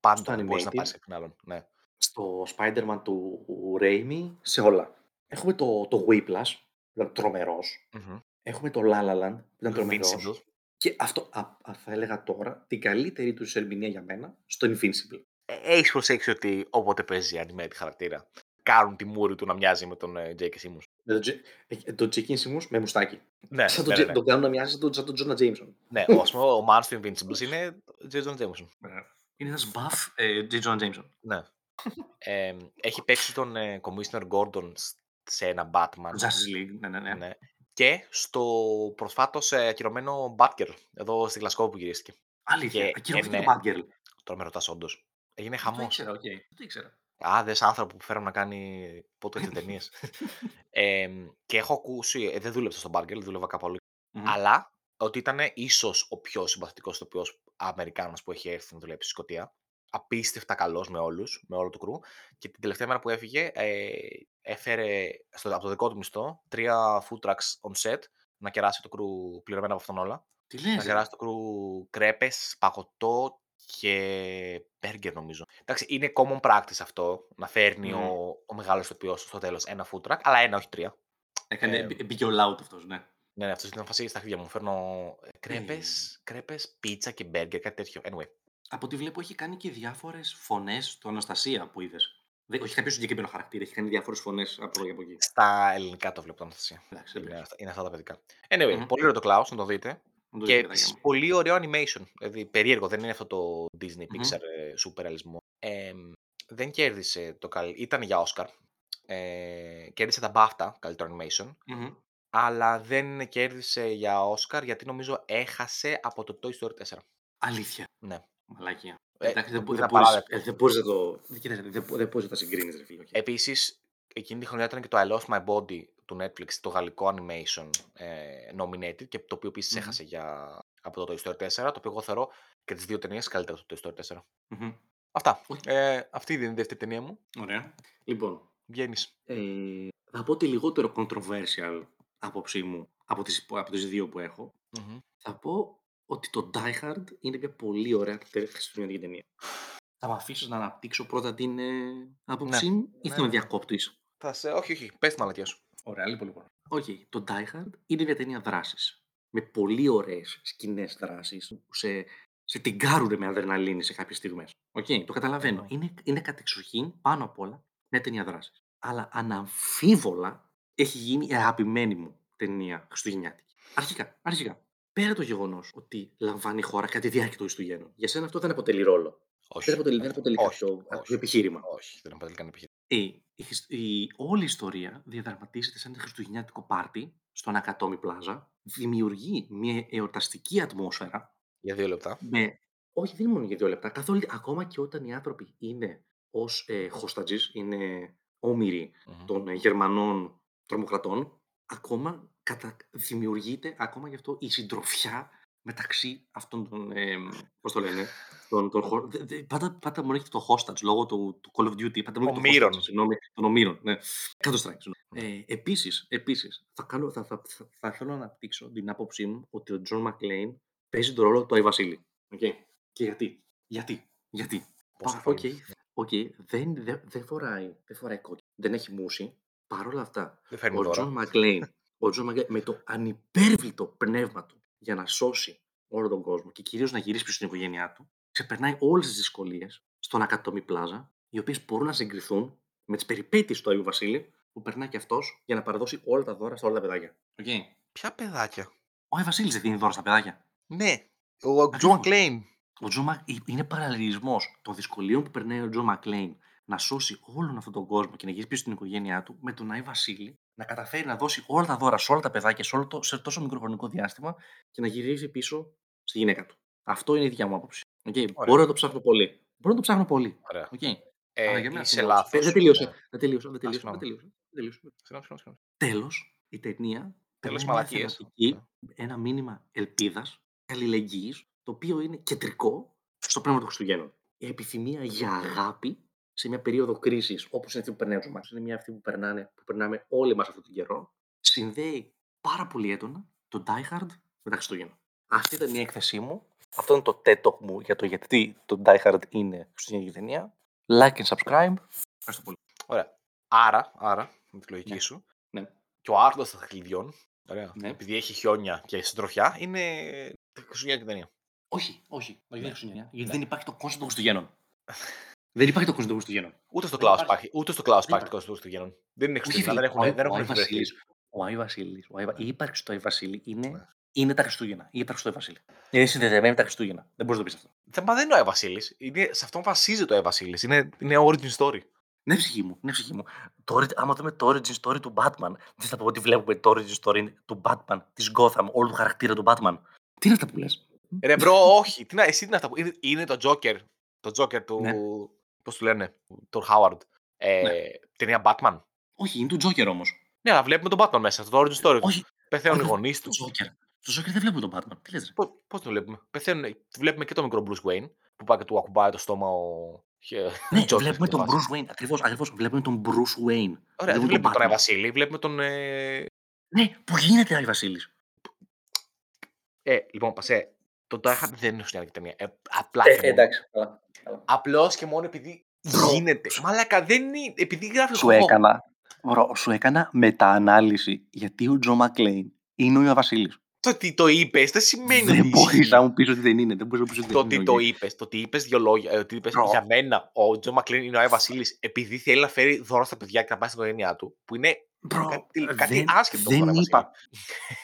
πάντα Στο δεν μπορεί να animated. πάρει σε κάποιον άλλον. Ναι. Στο Spider-Man του Raimi, σε όλα. Έχουμε το, το Whiplash, που ήταν τρομερός. Μμμ. Έχουμε το La La Land, που ήταν τρομερός. Invincible. Και αυτό, α, α, θα έλεγα τώρα, την καλύτερη του ερμηνεία για μένα, στο Invincible. Έχεις προσέξει ότι όποτε παίζει animated χαρακτήρα, κάνουν τη μούρη του να μοιάζει με τον ε, J.K. Simmons; Με τον Τζε- ε, τον J.K. Simmons με μουστάκι. Ναι, σαν ναι, τον, ναι, Τζε- ναι. τον κάνουν να μοιάζει σαν τον, σαν τον Jonah Jameson. ναι, ο, ας πούμε, ο Man του Invincibles είναι J. Jonah Jameson. Είναι ένας buff ε, J. Jonah Jameson. Ναι. Ε, έχει παίξει τον ε, Commissioner Gordon σ- σε ένα Batman. Justice League, ναι, ναι, ναι. Ναι. Και στο προσφάτως ε, ακυρωμένο Batgirl, εδώ στη Γλασκόβη που γυρίστηκε. Αλήθεια, Και ακυρώθηκε είναι- το Batgirl. Τώρα με ρωτάς όντως. Έγινε Δεν το χαμός. ήξερα, οκ. Δεν το ήξερα. Α, δες άνθρωπο που φέρνουν να κάνει podcast ταινίες. ε, και έχω ακούσει, ε, δεν δούλεψα στον Batgirl, δούλευα κάπου αλλού. Μμμ. Αλλά ότι ήταν ίσως ο πιο συμπαθητικός ηθοποιό Αμερικάνος που έχει έρθει να δουλέψει στη Σκωτία. Απίστευτα καλός με όλους, με όλο το κρού. Και την τελευταία μέρα που έφυγε, ε, έφερε στο, από το δικό του μισθό τρία food trucks on set να κεράσει το κρού πληρωμένα από αυτόν όλα. Τι Να λες, κεράσει το κρού κρέπες, παγωτό και μπέργκερ νομίζω. Εντάξει, είναι common practice αυτό να φέρνει Μμμ. ο, ο μεγάλος ηθοποιός στο τέλος ένα food truck, αλλά ένα, όχι τρία. Έκανε, ε, μπή- μπήκε ο loud αυτός, ναι. Ναι, ναι, αυτός ήταν φασί στα χέρια μου. Φέρνω κρέπες, κρέπες, πίτσα και μπέργκερ, κάτι τέτοιο. Anyway. Από ό,τι βλέπω έχει κάνει και διάφορες φωνές στο Αναστασία που είδες. Δεν, όχι κάποιο συγκεκριμένο χαρακτήρα, έχει κάνει διάφορες φωνές από εδώ και από εκεί. Στα ελληνικά το βλέπω, Αναστασία. Εντάξει, δεν Είναι, πειράζει. αυτά- είναι αυτά τα παιδικά. Anyway, Μμμ. πολύ ωραίο το Klaus, να το δείτε. Να το Και δείτε, παιδάκια επίσης μου. πολύ ωραίο animation. Δηλαδή περίεργο, δεν είναι αυτό το Disney Μμμ. Pixar ε, super ρεαλισμό. Ε, δεν κέρδισε το καλ... Ήταν για Oscar. Ε, κέρδισε τα BAFTA, καλύτερο animation. Μμμ. Αλλά δεν κέρδισε για Oscar γιατί νομίζω έχασε από το Toy Story 4. Αλήθεια. Ναι. Μαλάκια. Ε, Εντάξει, δεν, το μπο- οποίο δεν, είναι μπορείς, απαράδεκτο. ε, δεν μπορείς να το... Δεν, κοίταξε, δεν, μπο- δεν μπορείς να τα συγκρίνεις, ρε φίλε. οκ. Επίσης, εκείνη τη χρονιά ήταν και το I Lost My Body του Netflix, το γαλλικό animation ε, nominated και το οποίο επίσης Μμμ. έχασε για, από το Toy Story 4, το οποίο εγώ θεωρώ και τις δύο ταινίες καλύτερα από το Toy Story 4. Μμμ. Αυτά. Όχι. Ε, αυτή είναι η δεύτερη ταινία μου. Ωραία. Λοιπόν, Βγαίνεις. ε, θα πω τη λιγότερο controversial άποψή μου από τις, από τις δύο που έχω. Μμμ. Θα πω ότι το Die Hard είναι μια πολύ ωραία τε- χριστουγεννιάτικη ταινία. Θα με αφήσεις να αναπτύξω πρώτα την ε, άποψή μου ή Ναι, θα με ναι. διακόπτεις; Θα σε... Όχι, όχι. Πες τη μαλακιά σου. Ωραία, λοιπόν, λοιπόν. Οκ, το Die Hard είναι μια ταινία δράσης. Με πολύ ωραίες σκηνές δράσης που σε, σε τιγκάρουνε με αδρεναλίνη σε κάποιες στιγμές. Οκ, το καταλαβαίνω. Μμμ. Είναι, είναι κατεξοχήν πάνω απ' όλα μια ταινία δράσης. Αλλά αναμφίβολα έχει γίνει η αγαπημένη μου ταινία χριστουγεννιάτικη. Αρχικά, αρχικά. Πέρα το γεγονός ότι λαμβάνει χώρα κατά τη διάρκεια των Χριστουγέννων. Για σένα αυτό δεν αποτελεί ρόλο. Όχι. Δεν αποτελεί, δεν αποτελεί Όχι, κάποιο, όχι. κάποιο επιχείρημα. Όχι, δεν αποτελεί κανένα επιχείρημα. Η, η, χισ- η- όλη η ιστορία διαδραματίζεται σε ένα χριστουγεννιάτικο πάρτι στο Nakatomi Plaza. Δημιουργεί μια εορταστική ατμόσφαιρα. Για δύο λεπτά. Με, όχι, δεν είναι μόνο για δύο λεπτά. Καθόλου, ακόμα και όταν οι άνθρωποι είναι ως ε, hostages, είναι όμοιροι Μμμ. των ε, Γερμανών τρομοκρατών, ακόμα κατα... δημιουργείται ακόμα γι' αυτό η συντροφιά μεταξύ αυτών των. Ε, Πώς το λένε. Των, των, χω- δε- δε- πάντα, πάντα μου έρχεται το hostage λόγω του, του Call of Duty. Πάντα μου έρχεται Ομήρων. το hostage. Συγγνώμη, των ομήρων. Ναι. Counter Strike. Ε, επίσης, επίσης θα, κάνω, θα, θα, θα, θα θέλω να αναπτύξω την άποψή μου ότι ο John McClane παίζει τον ρόλο του Άι Βασίλη. Okay. Και γιατί. Γιατί. Γιατί. Πόσο Πα- Οκ, φάνηκε. οκ, δεν, δεν, δεν φοράει, δεν φοράει κόκκινα. Δεν έχει μούσι. Παρ' όλα αυτά, Δεν φέρνει ο δώρα. Τζον Μακλέιν, ο Τζον Μακλέιν με το ανυπέρβλητο πνεύμα του για να σώσει όλο τον κόσμο και κυρίως να γυρίσει πίσω στην οικογένειά του, ξεπερνάει όλες τις δυσκολίες στο Nakatomi Plaza, οι οποίες μπορούν να συγκριθούν με τις περιπέτειες του Αγίου Βασίλη που περνάει και αυτός για να παραδώσει όλα τα δώρα σε όλα τα παιδάκια. Okay. Ποια παιδάκια; Ο Άγιο Βασίλης δεν δίνει δώρα στα παιδάκια. Ναι. Ο Τζο Ακριβώς. Μακλέιν. Ο Τζο Μακ... είναι παραλληλισμός των δυσκολίων που περνάει ο Τζο Μακλέιν να σώσει όλον αυτόν τον κόσμο και να γυρίσει πίσω στην οικογένειά του με τον Άι Βασίλη να καταφέρει να δώσει όλα τα δώρα σε όλα τα παιδάκια σε, όλο το, σε τόσο μικρό χρονικό διάστημα και να γυρίσει πίσω στη γυναίκα του. Αυτό είναι η δικιά μου άποψη. Okay. Μπορώ να το ψάχνω πολύ. Μπορώ να το ψάχνω πολύ. Ωραία. Okay. Ε, Αλλά για μένα είσαι αυτό είναι λάθος. Δεν τελείωσε. Δεν τελείωσε. Δεν τελείωσε. συγγνώμη. Δεν τελείωσε. Δεν τελείωσε. Συγγνώμη, συγγνώμη, συγγνώμη. Τέλος, η ταινία Τέλος περνάει μια μαλακίες. θεματική, ένα μήνυμα ελπίδας, αλληλεγγύης, το οποίο είναι κεντρικό στο πνεύμα των Χριστουγέννων. Η επιθυμία για αγάπη σε μια περίοδο κρίσης, όπως είναι αυτή που περνάει ο Ζωμάκης, είναι μια αυτή που, περνάνε, που περνάμε όλοι μας αυτόν τον καιρό, συνδέει πάρα πολύ έντονα το Die Hard με τα Χριστούγεννα. Αυτή ήταν η έκθεσή μου. Αυτό είναι το TED Talk μου για το γιατί το Die Hard είναι Χριστουγεννική ταινία. Like and subscribe. Ευχαριστώ πολύ. Ωραία. Άρα, άρα, με τη λογική Ναι. σου, Ναι. και ο Άρτο των Χλιδιών, ωραία, Ναι. επειδή έχει χιόνια και συντροφιά, είναι Χριστουγεννιάτικη ταινία. Όχι, όχι. Όχι, δεν είναι Χριστούγεννα. Γιατί Ναι. δεν υπάρχει το κόνσεπτ των Χριστουγέννων. δεν υπάρχει το κόνσεπτ των Χριστουγέννων. Ούτε στο Δεν Klaus υπάρχει. υπάρχει. Ούτε στο Klaus Δεν υπάρχει το των Χριστουγέννων. Δεν είναι Όχι, Χριστούγεννα. φίλε, Δεν έχουν, ο, δεν ο, έχουν Άι βρεθεί. Βασίλης, ο Άι Βασίλης, ο Άι Βα- η ύπαρξη του Άι Βασίλη είναι, Ναι. είναι τα Χριστούγεννα. Η ύπαρξη του Άι Βασίλη. Είναι συνδεδεμένη με τα Χριστούγεννα. Δεν μπορείς να το πεις αυτό. Δεν, μα δεν είναι ο Άι Βασίλης. Είναι, σε αυτόν βασίζεται ο Άι Βασίλης. Είναι, είναι origin story. Ναι, ψυχή μου. Ναι, ψυχή μου. Το, ori- άμα δούμε το origin story του Batman, δεν θα πω ότι βλέπουμε το origin story του Batman, της Gotham, όλου του χαρακτήρα του Batman. Τι είναι αυτά που λες; Ρε bro, όχι. Τι να, εσύ τι είναι αυτά που... Είναι, είναι το Joker. Το Joker του... Ναι. Πώς του λένε. Του Howard. Ε, Ναι. Ταινία Batman. Όχι, είναι του Joker όμως. Ναι, αλλά βλέπουμε τον Batman μέσα. Το origin story του. Όχι, Πεθαίνουν οι όχι, γονείς το τους. Joker. Το Joker δεν βλέπουμε τον Batman. Τι λες, ρε. Πώς, πώς το βλέπουμε; Πεθαίνουν, βλέπουμε και το μικρό Bruce Wayne που πάει και του ακουμπάει το στόμα ο... Ναι, Joker βλέπουμε στη τον φάση. Bruce Wayne. Ακριβώς, ακριβώς. Βλέπουμε τον Bruce Wayne. Ωραία, δεν τον βλέπουμε τον Άι Batman. Βασίλη, βλέπουμε τον... Ε... Ναι, που γίνεται Άι Βασίλη. ε λοιπόν, Πασέ, το Die Hard δεν είναι χριστιανική ταινία. Ε, απλά Ε, και μόνο. εντάξει. καλά, καλά. Απλώς και μόνο επειδή Μπρο, γίνεται. σου- Μαλάκα, δεν είναι... Επειδή γράφει Σου έκανα, μπρο, σου έκανα μεταανάλυση γιατί ο Τζο Μακλέιν είναι ο Ιωα Βασίλης. Το ότι το είπες δεν σημαίνει Δεν ότι μπορείς ισχύει. να μου πεις ότι δεν είναι. Δεν μπορείς να μου πεις ότι Το δεν ότι είναι. το οκ. είπες, το ότι είπες δύο λόγια, ε, ότι είπες Μπρο. για μένα ο Τζο Μακλίν είναι ο Άι Βασίλης επειδή θέλει να φέρει δώρα στα παιδιά και να πάει στην οικογένειά του. Που είναι Μπρο, κάτι, κάτι δεν, άσχετο δεν με τον Άι είπα.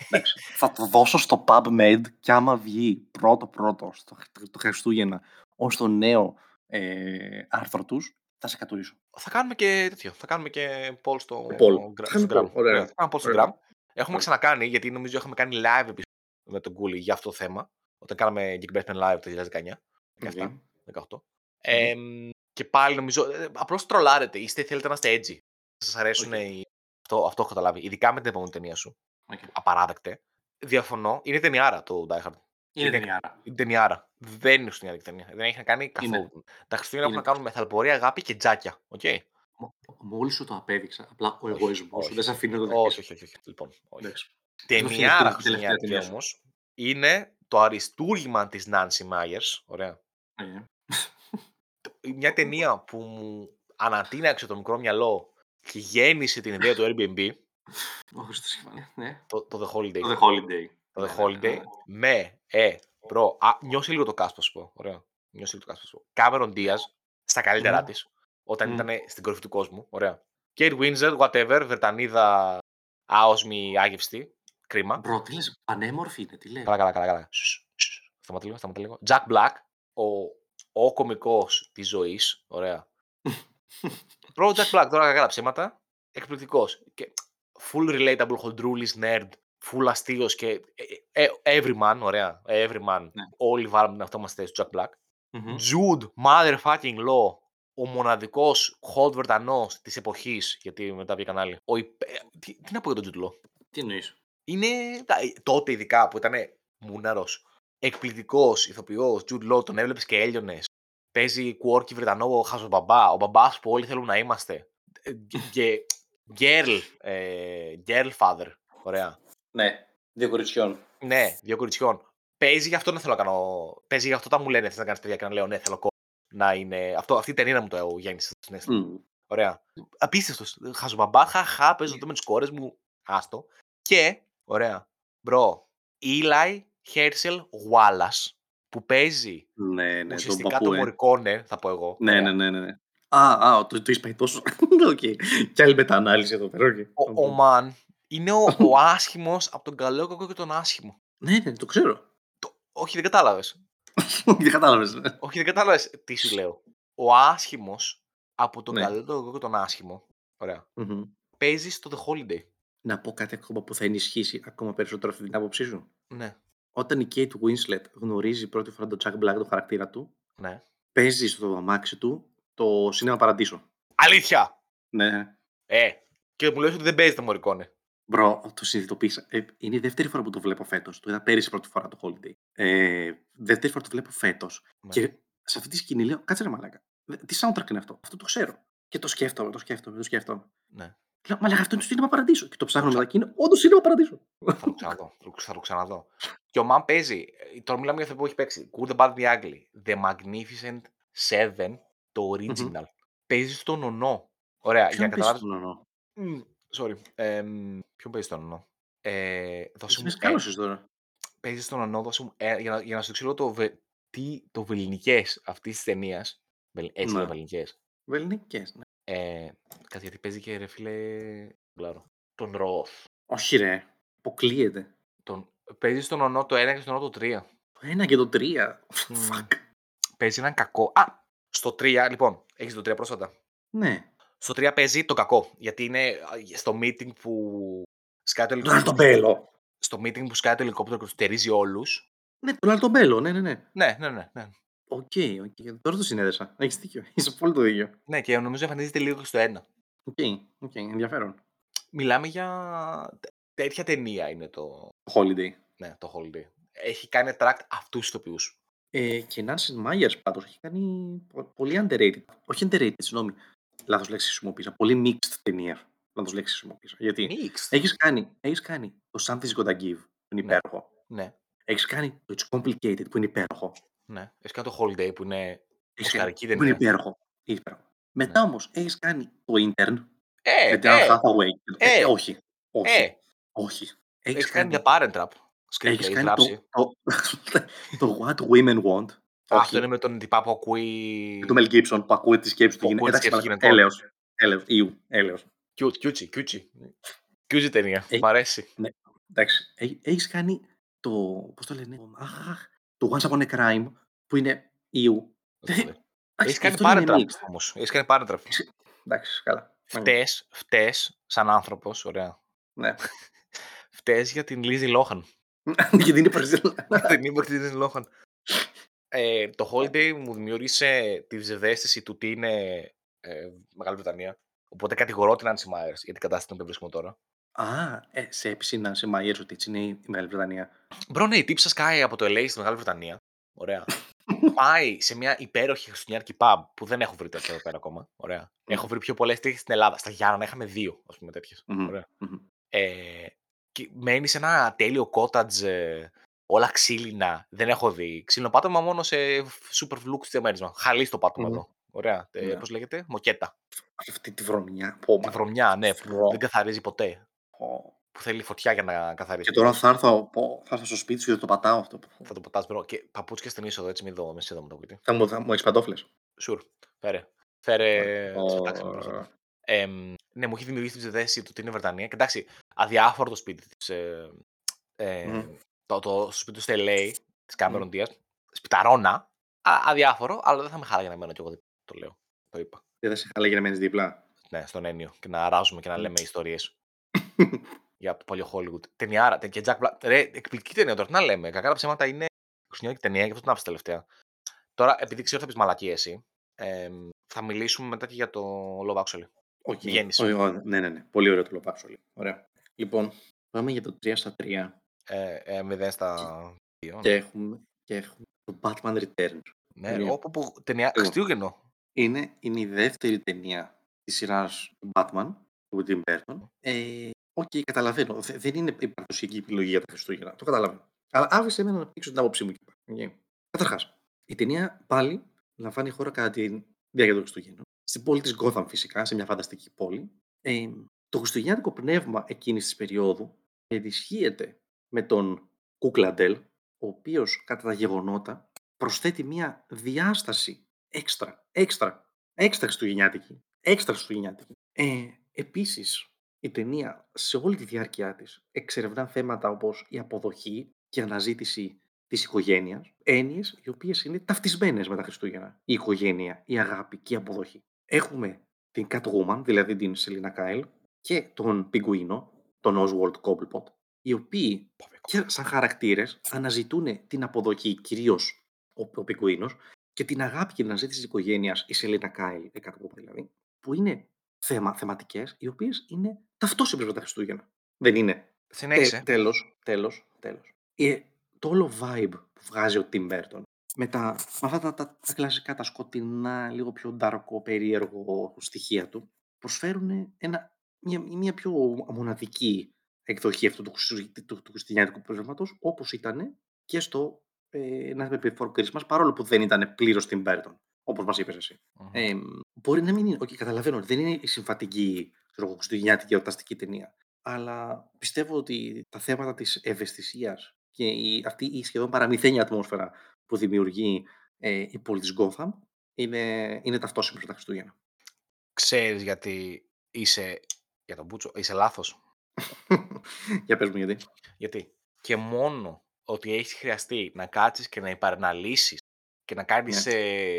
Εντάξει, θα το δώσω στο PubMed και άμα βγει πρώτο-πρώτο στο, το Χριστούγεννα ως το νέο ε, άρθρο τους, θα σε κατουρίσω. Θα κάνουμε και τέτοιο. Θα κάνουμε και poll στο, Poll. gra- Θα στο κάνουμε Gram. poll, ωραία. Ωραία, Θα κάνουμε poll στο Ωραία. Gram. Έχουμε Ωραία. ξανακάνει, γιατί νομίζω είχαμε κάνει live επεισόδιο με τον Κούλι για αυτό το θέμα. Όταν κάναμε Geek Basement Live το 2019. 17, 18. Ε, και πάλι νομίζω. Ε, Απλώς τρολάρετε. Είστε, θέλετε να είστε edgy. Σας αρέσουν Οκ. οι... αυτό, αυτό έχω καταλάβει. Ειδικά με την επόμενη ταινία σου. Οκ. Απαράδεκτε. Διαφωνώ. Είναι ταινιάρα το Die Hard. Είναι Είναι- ταινιάρα. Είναι ταινιάρα. Δεν είναι χριστουγεννιάτικη ταινία. Δεν έχει να κάνει καθόλου. Τα Χριστούγεννα έχουν Είναι. να κάνουν με θαλπωρή, αγάπη και τζάκια. Οκ. Μόλις σου το απέδειξα, απλά ο Όχι, εγωισμός σου όχι. δεν σε αφήνει να το Όχι, δεχτείς. όχι, όχι. όχι. Λοιπόν, όχι. Εντάξει. Ταινιάρα αυτή είναι η τελευταία χριστουγεννιάτικη ταινία σου. όμως είναι το αριστούργημα της Νάνσι Μάγερς. Ωραία. Ε, Μια ταινία που μου ανατείναξε το μικρό μυαλό και γέννησε την ιδέα του Airbnb. Ο Χριστός Ιβάνη, ναι. Το, το The Holiday. Το The Holiday. Το Ναι, The ναι, Holiday. ναι. Με, ε, bro. Α, νιώσε λίγο το cast που σου πω. Ωραία. Νιώσε λίγο το cast που σου πω. Κάμερον Diaz στα καλύτερά Μμμ. της, όταν Μμμ. ήταν στην κορυφή του κόσμου. Ωραία. Kate Winslet, whatever, Βρετανίδα άοσμη, άγευστη. Κρίμα. Bro, τι λες, πανέμορφη είναι, τι λέει. Καλά, καλά, καλά. καλά. Σους, σους. Σταμάτα λίγο, σταμάτα λίγο. Jack Black, ο, ο κωμικός της ζωής. Ωραία. Προ Jack Black, τώρα κακά τα ψέματα. Εκπληκτικός. Και full relatable, χοντρούλης, nerd. Full αστείος και ε, ε, everyman, ωραία. Everyman. Ναι. Όλοι βάλαμε την αυτό μας θέση του Jack Black. Μμμ. Jude motherfucking Law, ο μοναδικός hot Βρετανός της εποχής, γιατί μετά βγήκαν άλλοι. Ο υπε... ε, τι, τι να πω για τον Jude Law. Τι εννοείς; Είναι τα- ε, τότε ειδικά που ήταν μουναρός, εκπληκτικός ηθοποιός, Jude Law, τον έβλεπες και έλειωνες. Παίζει quirky Βρετανό χαζομπαμπά, ο μπαμπάς που όλοι θέλουν να είμαστε. Ε, Και girl, ε, girl father, ωραία. Ναι, δύο κοριτσιών. Ναι, δύο κοριτσιών. Παίζει γι' αυτό να θέλω να κάνω. Παίζει γι' αυτό όταν μου λένε θες να κάνεις παιδιά και να λέω ναι, θέλω κόμμα. Να είναι. Αυτό, αυτή η ταινία να μου το γέννησε στο συνέστημα. Μμ. Ωραία. Απίστευτος. Χαζομπαμπά, χαχά, παίζω εδώ με τις κόρες μου. Άστο. Και, ωραία. Bro, Eli Herschel Wallach που παίζει Ναι, ναι, τον ουσιαστικά παππού, το ε. Morricone, θα πω εγώ. Ναι, Ωραία. ναι, ναι, ναι. ναι. Α, α, το, το είσαι τόσο. Οκ. Και άλλη μετανάλυση εδώ πέρα. οκ. Ο, ο man είναι ο, ο άσχημος από τον καλό, κακό και τον άσχημο. Ναι, ναι, το ξέρω. Όχι, δεν κατάλαβες. Δεν κατάλαβες. Όχι, δεν κατάλαβες τι σου λέω. Ο άσχημος από τον Ναι. καλό, τον κακό και τον άσχημο. Ωραία. Παίζεις στο The Holiday. Να πω κάτι ακόμα που θα ενισχύσει ακόμα περισσότερο αυτή την άποψή σου. Ναι, Όταν η Kate Winslet γνωρίζει πρώτη φορά τον Jack Black, τον χαρακτήρα του, ναι. παίζει στο αμάξι του το Σινέμα Παραντήσο. Αλήθεια! Ναι. Ε, και μου λες ότι δεν παίζει το Μωρικόνε. Μπρο, το συνειδητοποίησα. Ε, είναι η δεύτερη φορά που το βλέπω φέτος. Το είδα πέρυσι πρώτη φορά το Holiday. Ε, δεύτερη φορά το βλέπω φέτος. Ναι. Και σε αυτή τη σκηνή λέω, κάτσε ρε μαλάκα. Δε- Τι soundtrack είναι αυτό; Αυτό το ξέρω. Και το σκέφτομαι, το σκέφτομαι, το σκέφτομαι. Ναι. Λέω, μαλάκα, αυτό είναι το Σινέμα Παραντήσο. Και το ψάχνω μετά και είναι όντως Σινέμα Παραντήσο. Θα το ξαναδώ. θα το- Θα το ξαναδώ. Και ο Μαν παίζει. ε, Τώρα μιλάμε για αυτό που έχει παίξει. Good, the Bad, the Ugly. The Magnificent Seven, το original. Παίζει στον νονό. Ωραία, για Ποιον να πες καταλάβεις. Στον νονό. Μμ, Sorry. Ε, μ, ποιον παίζεις στον νονό. Ε, δώσε Εσύ μου. με ε, σκάλωσες τώρα. παίζεις στον νονό, δώσε μου. ε, για, να, για να σου εξηγήσω το, βε, τι, το βεληνικέ αυτής της ταινίας. Έτσι Ναι. λέω βεληνικέ. Βελνικές, ναι. Ε, κάτι γιατί παίζει και ρε φίλε. Κλάρο. Τον Ροθ. Όχι ρε. Αποκλείεται. Τον, παίζεις στον νονό το 1 και στον νονό το 3. Το ένα και το τρία. Μμ. Fuck. Παίζει έναν κακό. Α! Στο 3, λοιπόν, έχεις το 3 πρόσφατα. Ναι. Στο 3 παίζει το κακό. Γιατί είναι α, στο meeting που σκάει το Το ελικόπτερο. Altobello. Στο meeting που σκάει το ελικόπτερο και του θερίζει όλους. Ναι, το Altobello, ναι, ναι, ναι. Ναι, ναι, ναι, ναι. Οκ, οκ. Τώρα το συνέδεσα. Έχεις δίκιο. Είσαι πολύ το ίδιο. Ναι, και νομίζω εμφανίζεται λίγο και στο 1. Οκ, οκ, ενδιαφέρον. Μιλάμε για. τέ- τέτοια ταινία είναι το, Holiday. ναι, το Holiday. Έχει κάνει attract αυτούς τους ηθοποιούς. Ε, και Nancy Meyers πάντως έχει κάνει πο- πολύ underrated. Όχι underrated, συγγνώμη. Λάθος λέξη χρησιμοποίησα. Πολύ mixed ταινία. Λάθος λέξη χρησιμοποίησα. Γιατί Mixed. έχεις κάνει, έχεις κάνει το Something's Gotta Give, που είναι Ναι. υπέροχο. Ναι, Έχεις κάνει το It's Complicated, που είναι υπέροχο. ναι. Έχεις κάνει το Holiday που είναι. Έχεις κάνει, Οσκαρική που είναι ταινία. υπέροχο. Είναι υπέροχο. Μετά όμως έχεις κάνει το Intern, Ε, με την ε, Anne Hathaway. ε, Ε, όχι. Όχι. ε. Όχι. Έχεις κάνει The Parent Trap. Screenplay, έχεις έχει κάνει γράψει. το, το, το What Women Want. Αυτό Όχι. είναι με τον τυπά που ακούει. Το Mel Gibson που ακούει τις σκέψεις του Που ακούει γυναίκας. τις σκέψεις Εντάξει, γυναικών. έλεος. Έλεος. Ιου. Έλεος. Κιούτσι, κιούτσι, κιούτσι. Κιούτσι ταινία. Ε, Μ' αρέσει. Εντάξει. Έ- Έχεις κάνει το... Πώς το λένε. Αχ, το Once Upon a Crime που είναι Ιου. Έχει Εντάξει, κάνει αυτό είναι Parent Trap mixed. όμως. Έχεις κάνει Parent Trap. Εντάξει, καλά. Φταίει, φταίει σαν άνθρωπος, ωραία. Ναι. Φταίει για την Λίζη Λόχαν. Γιατί είναι παραζήλα. την είπα της Λίζη Λόχαν. Ε, το Holiday μου δημιούργησε τη ψευδέστηση του τι είναι ε, Μεγάλη Βρετανία. Οπότε κατηγορώ την Άνση Myers για την κατάσταση στην οποία βρίσκομαι τώρα. Α, ε, σε έπεισε σε Μαϊέρ ότι έτσι είναι η Μεγάλη Βρετανία. Μπρο, ναι, η τύψα σκάει από το LA στη Μεγάλη Βρετανία. Ωραία. Πάει σε μια υπέροχη χριστουγεννιάτικη pub που δεν έχω βρει τέτοια εδώ πέρα ακόμα. Ωραία. Έχω βρει πιο πολλές τέτοιε στην Ελλάδα. Στα Γιάννα είχαμε δύο, ας πούμε, τέτοιες. Μμμ, Ωραία. μμμ. Ε, και μένει σε ένα τέλειο cottage, ε, όλα ξύλινα. Δεν έχω δει ξύλινο πάτωμα μόνο σε super lux διαμέρισμα. Χαλί το πάτωμα Μμμ. εδώ. Ωραία. Ε, Ναι. Πώς λέγεται, μοκέτα. Αυτή τη βρωμιά. Πω, Τη μα, βρωμιά, ναι, που Βρο. δεν καθαρίζει ποτέ. πω. Που θέλει φωτιά για να καθαρίσει. Και τώρα θα έρθω, πω, θα έρθω στο σπίτι σου και θα το πατάω αυτό. Θα το πατάς bro. Και παπούτσια στην είσοδο, έτσι, μην δω, με σίδα μου το κουτί. Θα μου, θα μου έχεις παντόφλες. Sure. Φέρε. Φέρε. Ω, στο τάξη μου μπροστά. Εμ, ναι, μου έχει δημιουργήσει την ψευδέστηση του ότι είναι Βρετανία. Και εντάξει, αδιάφορο το σπίτι της. Ε, ε, Μμμ. Το, το σπίτι του στη LA, της Cameron Diaz. Σπιταρώνα. Α, αδιάφορο, αλλά δεν θα με χάλαγε να μένω κι εγώ δίπλα. Το λέω. Το είπα. Δεν θα σε χαλάγει να μένεις δίπλα. Ναι, στον Ένιο. Και να ράζουμε και να Μμ. λέμε ιστορίες για το παλιό Hollywood. Ταινιάρα. τε- Και Jack Black. Ρε, εκπληκτική ταινία τώρα. Τι να λέμε. Κακά τα ψέματα είναι χριστουγεννιάτικη ταινία και αυτό την άφησα τελευταία. Τώρα, επειδή ξέρω θα πεις μαλακίες εσύ, εμ, θα μιλήσουμε μετά και για το Love Actually. Οκ. Βγαίνεις. Ω, ω, Ναι, ναι, ναι. Πολύ ωραίο το Love Actually. Ωραία. Λοιπόν, πάμε για το 3 στα 3 Ε, ε, 0 στα 2. και έχουμε, και έχουμε το Batman Returns. Ναι, Ωραία. όπου που ταινία Εγώ. Χριστούγεννο. Είναι, είναι η δεύτερη ταινία της σειράς του Batman, του Tim Burton. Ε, Οκ, καταλαβαίνω. Δε- δεν είναι η παραδοσιακή επιλογή για τα Χριστούγεννα. Το καταλαβαίνω. Αλλά άφησε εμένα να πήξω την άποψή μου. Okay. Καταρχάς, η ταινία πάλι λαμβάνει χώρα κατά τη διάρκεια των Χριστούγεννων στην πόλη της Gotham φυσικά, σε μια φανταστική πόλη. Ε, το χριστουγεννιάτικο πνεύμα εκείνης της περίοδου ενισχύεται με τον Κούκλαντελ, ο οποίος κατά τα γεγονότα προσθέτει μια διάσταση έξτρα, έξτρα, έξτρα χριστουγεννιάτικη, έξτρα χριστουγεννιάτικη. Ε, επίσης, η ταινία σε όλη τη διάρκεια της εξερευνά θέματα όπως η αποδοχή και αναζήτηση της οικογένειας, έννοιες οι οποίες είναι ταυτισμένες με τα Χριστούγεννα. Η οικογένεια, η αγάπη και η αποδοχή. Έχουμε την Catwoman, δηλαδή την Σελίνα Κάιλ, και τον Πιγκουίνο, τον Oswald Cobblepot, οι οποίοι και σαν χαρακτήρες αναζητούν την αποδοχή, κυρίως ο, ο Πιγκουίνος, και την αγάπη και την αναζήτηση της οικογένειας, η Σελίνα Κάιλ, η Catwoman δηλαδή, που είναι θέμα, θεματικές, οι οποίες είναι ταυτόσιμες με τα Χριστούγεννα. Δεν είναι. Συνέχισε. τέλος, τέλος, τέλος. Ε, το όλο vibe που βγάζει ο Tim Burton με, τα, με αυτά τα, τα, τα κλασικά, τα σκοτεινά, λίγο πιο ντάρκο, περίεργο στοιχεία του, προσφέρουν ένα, μια, μια πιο μοναδική εκδοχή αυτού του, Χριστου- του, του χριστουγεννιάτικου προγράμματος, όπως ήταν και στο ε, Nightmare Before Christmas, παρόλο που δεν ήταν πλήρως Tim Burton, όπως μας είπες εσύ. Μμμ. Ε, μπορεί να μην είναι, okay, καταλαβαίνω ότι δεν είναι η συμβατική ξέρω εγώ, χριστουγεννιάτικη εορταστική ταινία. Αλλά πιστεύω ότι τα θέματα της ευαισθησίας και η, αυτή η σχεδόν παραμυθένια ατμόσφαιρα που δημιουργεί ε, η πόλη της Gotham είναι, είναι ταυτόσιμες με τα Χριστούγεννα. Ξέρεις γιατί είσαι, για τον Μπούτσο, είσαι λάθος. Για πες μου γιατί. Γιατί και μόνο ότι έχεις χρειαστεί να κάτσεις και να υπεραναλύσεις και να κάνεις Ναι. ε,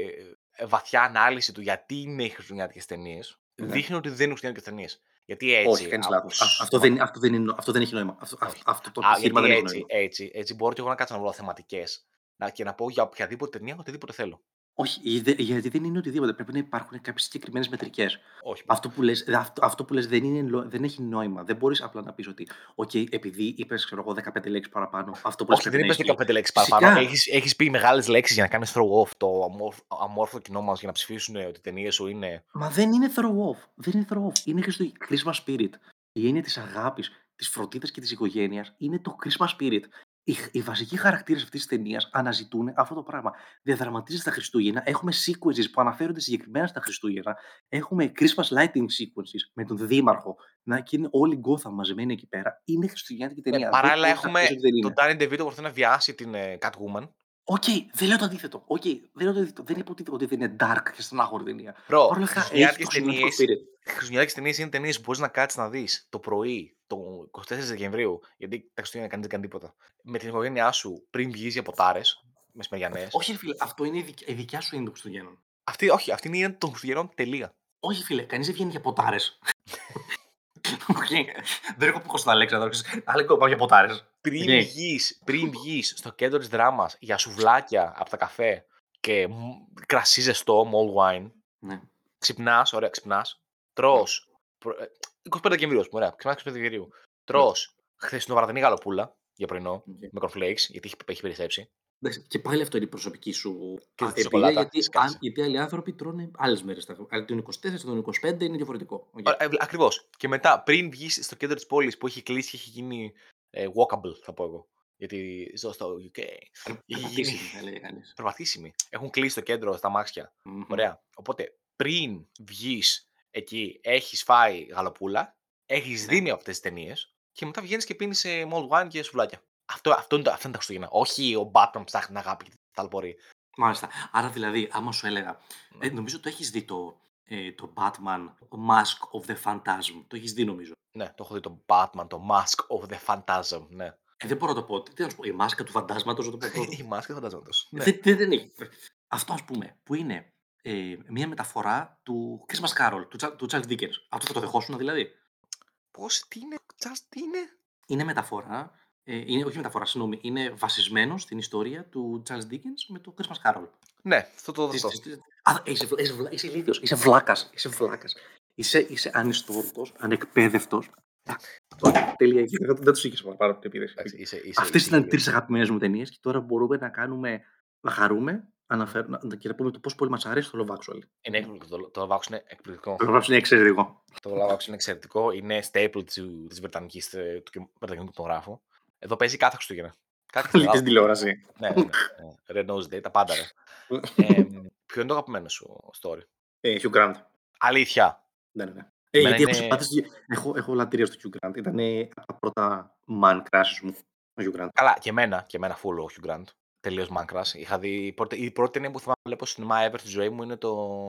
ε, βαθιά ανάλυση του γιατί είναι οι χριστουγεννιάτικες ταινίες, Ναι. δείχνει ότι δεν είναι χριστουγεννιάτικες ταινίες. Γιατί έτσι... Όχι, κάνεις από λάθος. Α- σ- Αυτό δεν, αυτό, δεν είναι, αυτό δεν έχει νόημα. Αυτό, Όχι. αυτό το Α, επιχείρημα γιατί δεν έχει έτσι, νόημα. έτσι, έτσι μπορώ και εγώ να κάτσω να βρω θεματικές να, και να πω για οποιαδήποτε ταινία οτιδήποτε θέλω. Όχι, γιατί- γιατί δεν είναι οτιδήποτε. Πρέπει να υπάρχουν κάποιες συγκεκριμένες μετρικές. Όχι. Αυτό που λες, δε- αυτό, αυτό που λες δεν, είναι, λο- δεν έχει νόημα. Δεν μπορείς απλά να πεις ότι «ΟΚ, επειδή είπες, ξέρω εγώ, 15 λέξεις παραπάνω, αυτό που λες Όχι, πρέπει δεν να είπες ισχύει». 15 λέξεις Φυσικά. παραπάνω. Έχεις, έχεις πει μεγάλες λέξεις για να κάνεις throw off το αμόρφ- αμόρφωτο κοινό μας για να ψηφίσουν ότι οι ταινίες σου είναι... Μα δεν είναι throw off. Δεν είναι throw off. Είναι Χριστου... Christmas spirit. Η έννοια της αγάπης, της φροντίδας και της οικογένειας είναι το Christmas spirit. Οι, οι βασικοί χαρακτήρες αυτής της ταινίας αναζητούν αυτό το πράγμα. Διαδραματίζεται στα Χριστούγεννα. Έχουμε sequences που αναφέρονται συγκεκριμένα στα Χριστούγεννα. Έχουμε Christmas lighting sequences με τον Δήμαρχο. Να και είναι όλοι η Gotham μαζεμένοι εκεί πέρα. Είναι χριστουγεννιάτικη Ναι, ταινία. Δεν παράλληλα μπορείς να έχουμε πεις ότι δεν είναι. τον Danny DeVito που προσπαθεί να βιάσει την ε, Catwoman. Οκ, δεν λέω το αντίθετο. Οκ, δεν λέω το αντίθετο. Δεν είπα ότι, ότι δεν είναι dark και στενάχωρη ταινία. Bro, Παρ' όλα αυτά, έχει χριστουγεννιάτικες το χριστουγεννιάτικο ταινίες, spirit. χριστουγεννιάτικες ταινίες είναι ταινίες που μπορείς να κάτσεις να δεις το πρωί, το 24 Δεκεμβρίου, γιατί τα Χριστούγεννα κανείς δεν κάνει τίποτα. Με την οικογένειά σου πριν βγεις για ποτάρες, μεσημεριανές. Όχι, ρε φίλε, αυτό είναι η δικ- η δικιά σου είναι των Χριστουγέννων. Αυτή, όχι, αυτή είναι η έννοια των Χριστουγεννών, τελεία. Όχι, φίλε, κανείς δεν βγαίνει για ποτάρες. δεν έχω πει στα λέξη, αλλά εγώ πάω για ποτάρες. Πριν Ναι. βγεις, πριν βγεις στο κέντρο της δράμας για σουβλάκια από τα καφέ και μ, κρασί ζεστό, mulled wine, Ναι. ξυπνάς, ωραία, ξυπνάς, τρως, προ- ε, 25 Δεκεμβρίου, ας πούμε, ωραία, ξυπνάς 25 Δεκεμβρίου, τρως χθεσινοβραδινή γαλοπούλα για πρωινό, Οκ. με cornflakes, γιατί έχει, έχει περισσέψει. Εντάξει, και πάλι αυτό είναι η προσωπική σου Και α, τη εμπειρία, σοκολάτα, γιατί, της κάτσε. αν, γιατί άλλοι άνθρωποι τρώνε άλλες μέρες. Αλλά τον 24, τον 25 είναι διαφορετικό. Οκ. Okay. Ακριβώς. Και μετά, πριν βγεις στο κέντρο της πόλης που έχει κλείσει και έχει γίνει ε, walkable, θα πω εγώ. Γιατί ζω στο UK. Έχει γίνει Περπατήσιμη, θα λέει κανείς. περπατήσιμη. Έχουν κλείσει το κέντρο στα αμάξια. Μμμ. Ωραία. Οπότε, πριν βγεις εκεί, έχεις φάει γαλοπούλα, έχεις Ναι. δει μία από αυτές τις ταινίες και μετά βγαίνεις και πίνεις mulled wine και σουβλάκια. Αυτό, αυτό, είναι, το- αυτά είναι τα Χριστούγεννα. Όχι ο Batman που ψάχνει την αγάπη και ταλπορεί. Μάλιστα. Άρα δηλαδή, άμα σου έλεγα, ε, νομίζω το έχεις δει το, ε, το Batman Mask of the Phantasm. Το έχεις δει, νομίζω. Ναι, το έχω δει το Batman, το Mask of the Phantasm. Ναι. Ε, δεν μπορώ να το πω. Τι να σου πω, η μάσκα του φαντάσματος, να το πω πρώτο. Η μάσκα φαντάζομαι. Ναι. Δεν, δεν, δεν έχει. Αυτό, ας πούμε, που είναι ε, μια μεταφορά του Christmas Carol, του, Cha- του Charles Dickens. Αυτό θα το δεχόσουν δηλαδή; Πώς, τι είναι, just, τι είναι; Είναι μεταφορά, ε, είναι, όχι μεταφορά, συγγνώμη, είναι βασισμένο στην ιστορία του Charles Dickens με το Christmas Carol. Ναι, αυτό το Της- δω. της- της- Α, είσαι, βλα- είσαι, βλα- είσαι ηλίθιος, είσαι βλάκας, είσαι βλάκας. Είσαι, είσαι ανιστόρητος, ανεκπαίδευτος. Α, όχι, Τελεία, εκεί, δεν, δεν τους είχες παραπάνω από την επίδεση. Εντάξει, είσαι, είσαι, Αυτές είσαι ήταν ηλίθιος. τρεις αγαπημένες μου ταινίες και τώρα μπορούμε να κάνουμε, να χαρούμε αναφέρω, να, και να πούμε το πόσο πολύ μας αρέσει το Love Actually. Είναι εκπληκτικό. Το, το Love Action είναι εκπληκτικό. Το Love Actually είναι εξαιρετικό. το Love Action είναι εξαιρετικό. Είναι staple του, της Βρετανικής, ε, του κι- Βρετανικού κινηματογράφου. Εδώ παίζει κάθε Χριστούγεννα. Κάθε Λίγη Χριστούγεννα. τηλεόραση. ναι, ναι, ναι. Red Nose Day, τα πάντα ρε. ε, ποιο είναι το αγαπημένο σου story; Ε, Hugh Grant. Αλήθεια. Ναι, ναι, ναι. Ε, Εμένα γιατί έχω είναι- συμπάθεια, στο- έχω, έχω λατρεία στο Hugh Grant. Ήταν από τα πρώτα man crushes μου, ο Hugh Grant. Καλά, και εμένα, και εμένα full ο Hugh Grant. Τελείως μάκρας. Είχα δει. η πρώτη- Η πρώτη ταινία που θυμάμαι να βλέπω στο σινεμά ever στη ζωή μου είναι το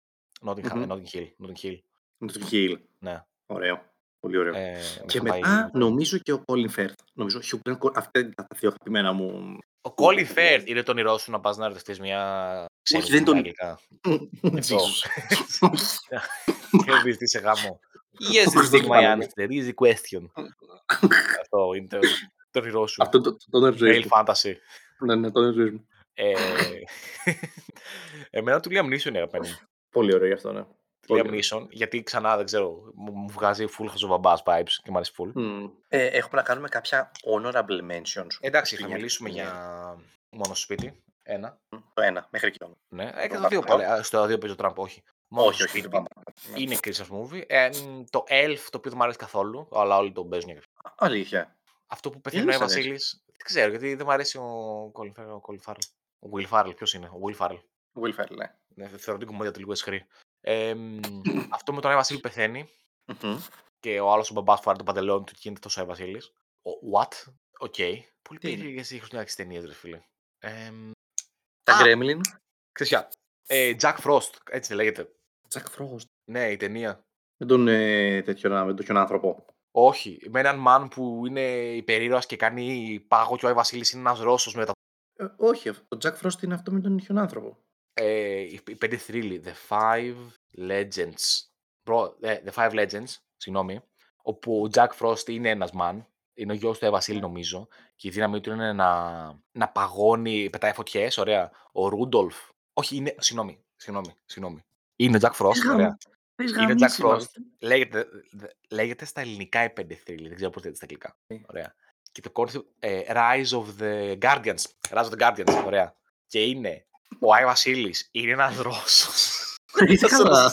Notting, Hill- Μμμ. Notting Hill. Notting Hill. Με τον Hill. Ναι. Ωραίο. Πολύ ωραίο. Ε, με και είχαν πάει- μετά νομίζω και ο Colin Firth. Νομίζω ο Hugh Grant, αυτά είναι τα δύο αγαπημένα μου. Ο Colin Firth είναι το όνειρό σου να πας να ερωτευτεί μια. ξένη Όχι, δεν που τον- μιλάει αγγλικά. Jesus. Και βρίσκει σε γάμο. Yes, Ο Χριστός this is my Παναγία. answer. Easy question. Αυτό είναι το, το όνειρό σου. Αυτό το, το, το είναι ζωής Male μου. fantasy. Ναι, ναι, το είναι ζωή μου. Ε, εμένα του Liam Neeson είναι αγαπημένο μου. Πολύ ωραίο γι' αυτό, ναι. Πολύ Liam ωραίο. Neeson, γιατί ξανά δεν ξέρω, μου, μου βγάζει full χαζοβαμπάς vibes και μου αρέσει full. Μμ. Ε, έχουμε να κάνουμε κάποια honorable mentions. Εντάξει, θα Στην μιλήσουμε ταινία. για μόνο στο σπίτι. Ένα. Μμ, Το ένα, μέχρι εκεί όμως. Ναι, ε, και Το το δύο παρακαλώ. πάλι. Α, Στο δύο παίζει ο Τραμπ, όχι. Μόνο Όχι, στο όχι, σπίτι. δεν πάμε. Ναι. Είναι Christmas movie. Ε, μ, το Elf, το οποίο δεν μου αρέσει καθόλου, αλλά όλοι τον παίζουν. για- Αλήθεια. Αυτό που πεθαίνει ο σ' αρέσει; Βασίλης. Δεν ξέρω, γιατί δεν μου αρέσει ο Colin Farrell. Ο Colin Farrell. Ο Will Ferrell, ποιος είναι, ο Will Ferrell. Will Ferrell, ναι. Ναι, θεωρώ την κωμωδία του λίγο αισχρή. Ε, μ, αυτό με τον Άι Βασίλη πεθαίνει Μμμ. και ο άλλος ο μπαμπάς φοράει το παντελόνι του και γίνεται τόσο Άι Βασίλης. What? Οκ. Πολύ Τι είναι; περίεργες οι χριστουγεννιάτικες ταινίες, ρε φίλε. Ε, μ, Τα Α! Gremlins. ξέρεις ποια; Ε, Jack Frost, έτσι λέγεται. Jack Frost. Ναι, η ταινία. Με τον ε, τέτοιον, με τον τέτοιον άνθρωπο. Όχι, με έναν man που είναι υπερήρωας και κάνει πάγο και ο Άι Βασίλης είναι ένας Ρώσος με τα... Ε, όχι, αυτό- το Jack Frost είναι αυτό με τον τέτοιον άνθρωπο. Ε, οι οι πέντε θρύλοι, The Five Legends. Bro, ε, The Five Legends, συγγνώμη, όπου ο Jack Frost είναι ένας man, είναι ο γιος του Άι Βασίλη νομίζω, και η δύναμή του είναι να, να παγώνει, πετάει φωτιές, ωραία. Ο Ρούντολφ, όχι, είναι, συγγνώμη, συγγνώμη, συγγνώμη. Είναι ο Jack Frost, ωραία. Πες Είναι γαμίσει, Jack Frost. μάλλον. Λέγεται, δε- λέγεται στα ελληνικά οι πέντε θρύλοι. Δεν ξέρω πώς λέγεται στα αγγλικά. Ωραία. Και το concept ε, Rise of the Guardians. Rise of the Guardians. Ωραία. Και είναι ο Άι Βασίλης είναι ένας Ρώσος. Είσαι καλά.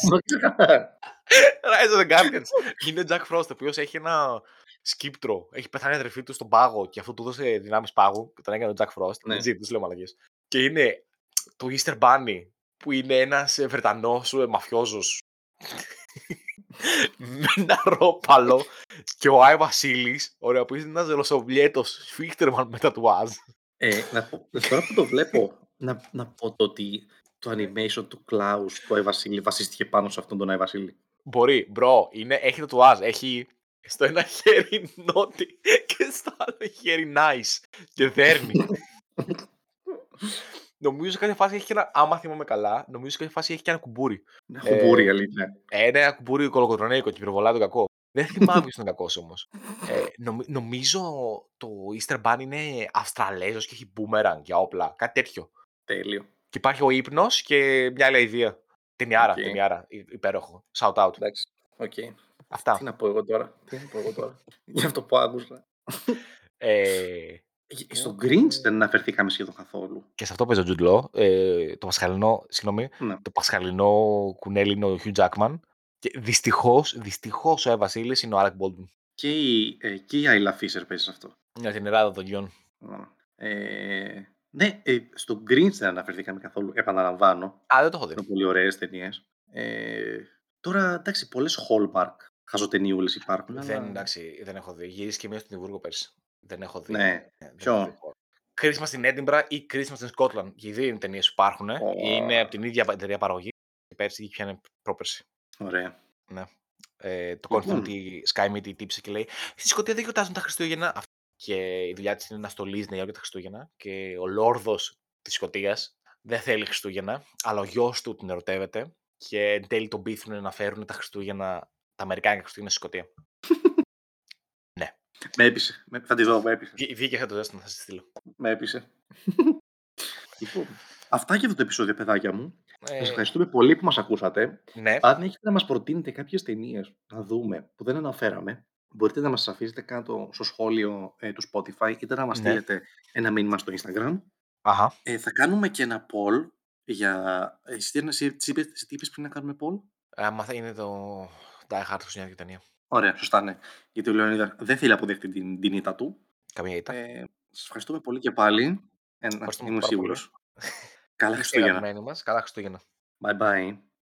Rise of the Guardians. Είναι ο Jack Frost, ο οποίος έχει ένα σκύπτρο. Έχει πεθάνει η αδερφή του στον πάγο και αυτό του δώσε δυνάμεις πάγου και τον έκανε ο Jack Frost. Ναι. Ναι. τους λέω μαλακίες. Και είναι το Easter Bunny που είναι ένας ε, Βρετανός ε, μαφιόζος με ένα ρόπαλο και ο Άι Βασίλης, ωραία, που είναι ένας ρωσοβλιέτος σφίχτερμαν με τατουάζ. Ε, να πω, τώρα που το βλέπω, να, να πω το ότι το animation του Klaus, του Άι Βασίλη, βασίστηκε πάνω σε αυτόν τον Άι Βασίλη. Μπορεί, bro, είναι, έχει τατουάζ, έχει στο ένα χέρι naughty και στο άλλο χέρι nice και δέρνει. νομίζω σε κάποια φάση έχει και ένα, άμα θυμάμαι καλά, νομίζω σε κάποια φάση έχει και ένα κουμπούρι. Να Ε, έχει κουμπούρι, αλήθεια. Ε, ένα κουμπούρι κολοκοτρονέικο και πυροβολάει τον κακό. Δεν θυμάμαι ποιος είναι ο κακός όμως. Ε, νομι- νομίζω το Easter Bunny είναι Αυστραλέζος και έχει boomerang για όπλα, κάτι τέτοιο. Τέλειο. Και υπάρχει ο ύπνος και μια άλλη ιδέα. Ταινιάρα, Οκ. ταινιάρα, υ- υπέροχο. Shout out. Εντάξει. Οκ. Αυτά. Τι να πω εγώ τώρα. Τι να πω εγώ τώρα. Για αυτό που άκουσα. Ε, Ε, Στο Grinch δεν αναφερθήκαμε σχεδόν καθόλου. και σε αυτό παίζει ο Τζουντλό. Ε, το πασχαλινό, συγγνώμη, Ναι. το πασχαλινό κουνέλι είναι ο Hugh Jackman. Και δυστυχώς, δυστυχώς ο Ε Βασίλης είναι ο Alec Baldwin. Και η, ε, και η Ayla Fisher παίζει σε αυτό. Για την Ελλάδα των γιών. Ναι. Ε, ναι, ε, στο Grinch δεν αναφερθήκαμε καθόλου. Επαναλαμβάνω. Α, δεν το έχω δει. Είναι πολύ ωραίες ταινίες. Ε, τώρα εντάξει, πολλές Hallmark χαζοταινιούλες υπάρχουν. Δεν, αλλά... εντάξει, δεν έχω δει. Γύρισε και μία στην Εδιμβούργο πέρσι. Δεν έχω δει. Ναι. Ε, δεν Ποιο; έχω δει. Christmas στην Edinburgh ή Christmas στην Scotland. Και οι δύο είναι ταινίες που υπάρχουν. Ω. Είναι από την ίδια εταιρεία παραγωγής. Και πέρσι ή ποια είναι πρόπερσι. Ωραία. Ε, το concept Λοιπόν. ότι Sky Media τύψε και λέει Στη Σκωτία δεν γιορτάζουν τα Χριστούγεννα. Αυτό- Και η δουλειά της είναι να στολίζει Νέα Υόρκη τα Χριστούγεννα. Και ο Λόρδος της Σκωτίας δεν θέλει Χριστούγεννα, αλλά ο γιος του την ερωτεύεται. Και εν τέλει τον πείθουν να φέρουν τα Χριστούγεννα, τα Αμερικάνικα Χριστούγεννα στη Σκωτία. Με έπεισε. Με, θα τη δω, με έπεισε. Βγή- Βγήκε αυτό το ζέστο, θα σας στείλω. Με έπεισε. λοιπόν, αυτά για αυτό το επεισόδιο, παιδάκια μου. Ε, Σας ευχαριστούμε πολύ που μας ακούσατε. ναι, Αν έχετε να μας προτείνετε κάποιες ταινίες να δούμε που δεν αναφέραμε, μπορείτε να μας αφήσετε κάτω στο σχόλιο ε, του Spotify είτε να μας Ναι. στείλετε ένα μήνυμα στο Instagram. αχα. Ε, θα κάνουμε και ένα poll για... ε, Εσύ, τι- εσύ, εσύ είπες- εσύ τι είπες πριν να κάνουμε poll? Άμα θα είναι το Die Hard Χριστουγεννιάτικη ταινία. Ωραία, σωστά ναι. Γιατί ο Λεωνίδα δεν θέλει να αποδεχτεί την, την ήττα του. Καμία ήττα. Ε, σας ευχαριστούμε πολύ και πάλι. Ε, να- Ευχαριστούμε είμαι πάρα πολύ. σίγουρος. Καλά Είστε Χριστούγεννα. αγαπημένοι μας. Καλά Χριστούγεννα. Bye bye.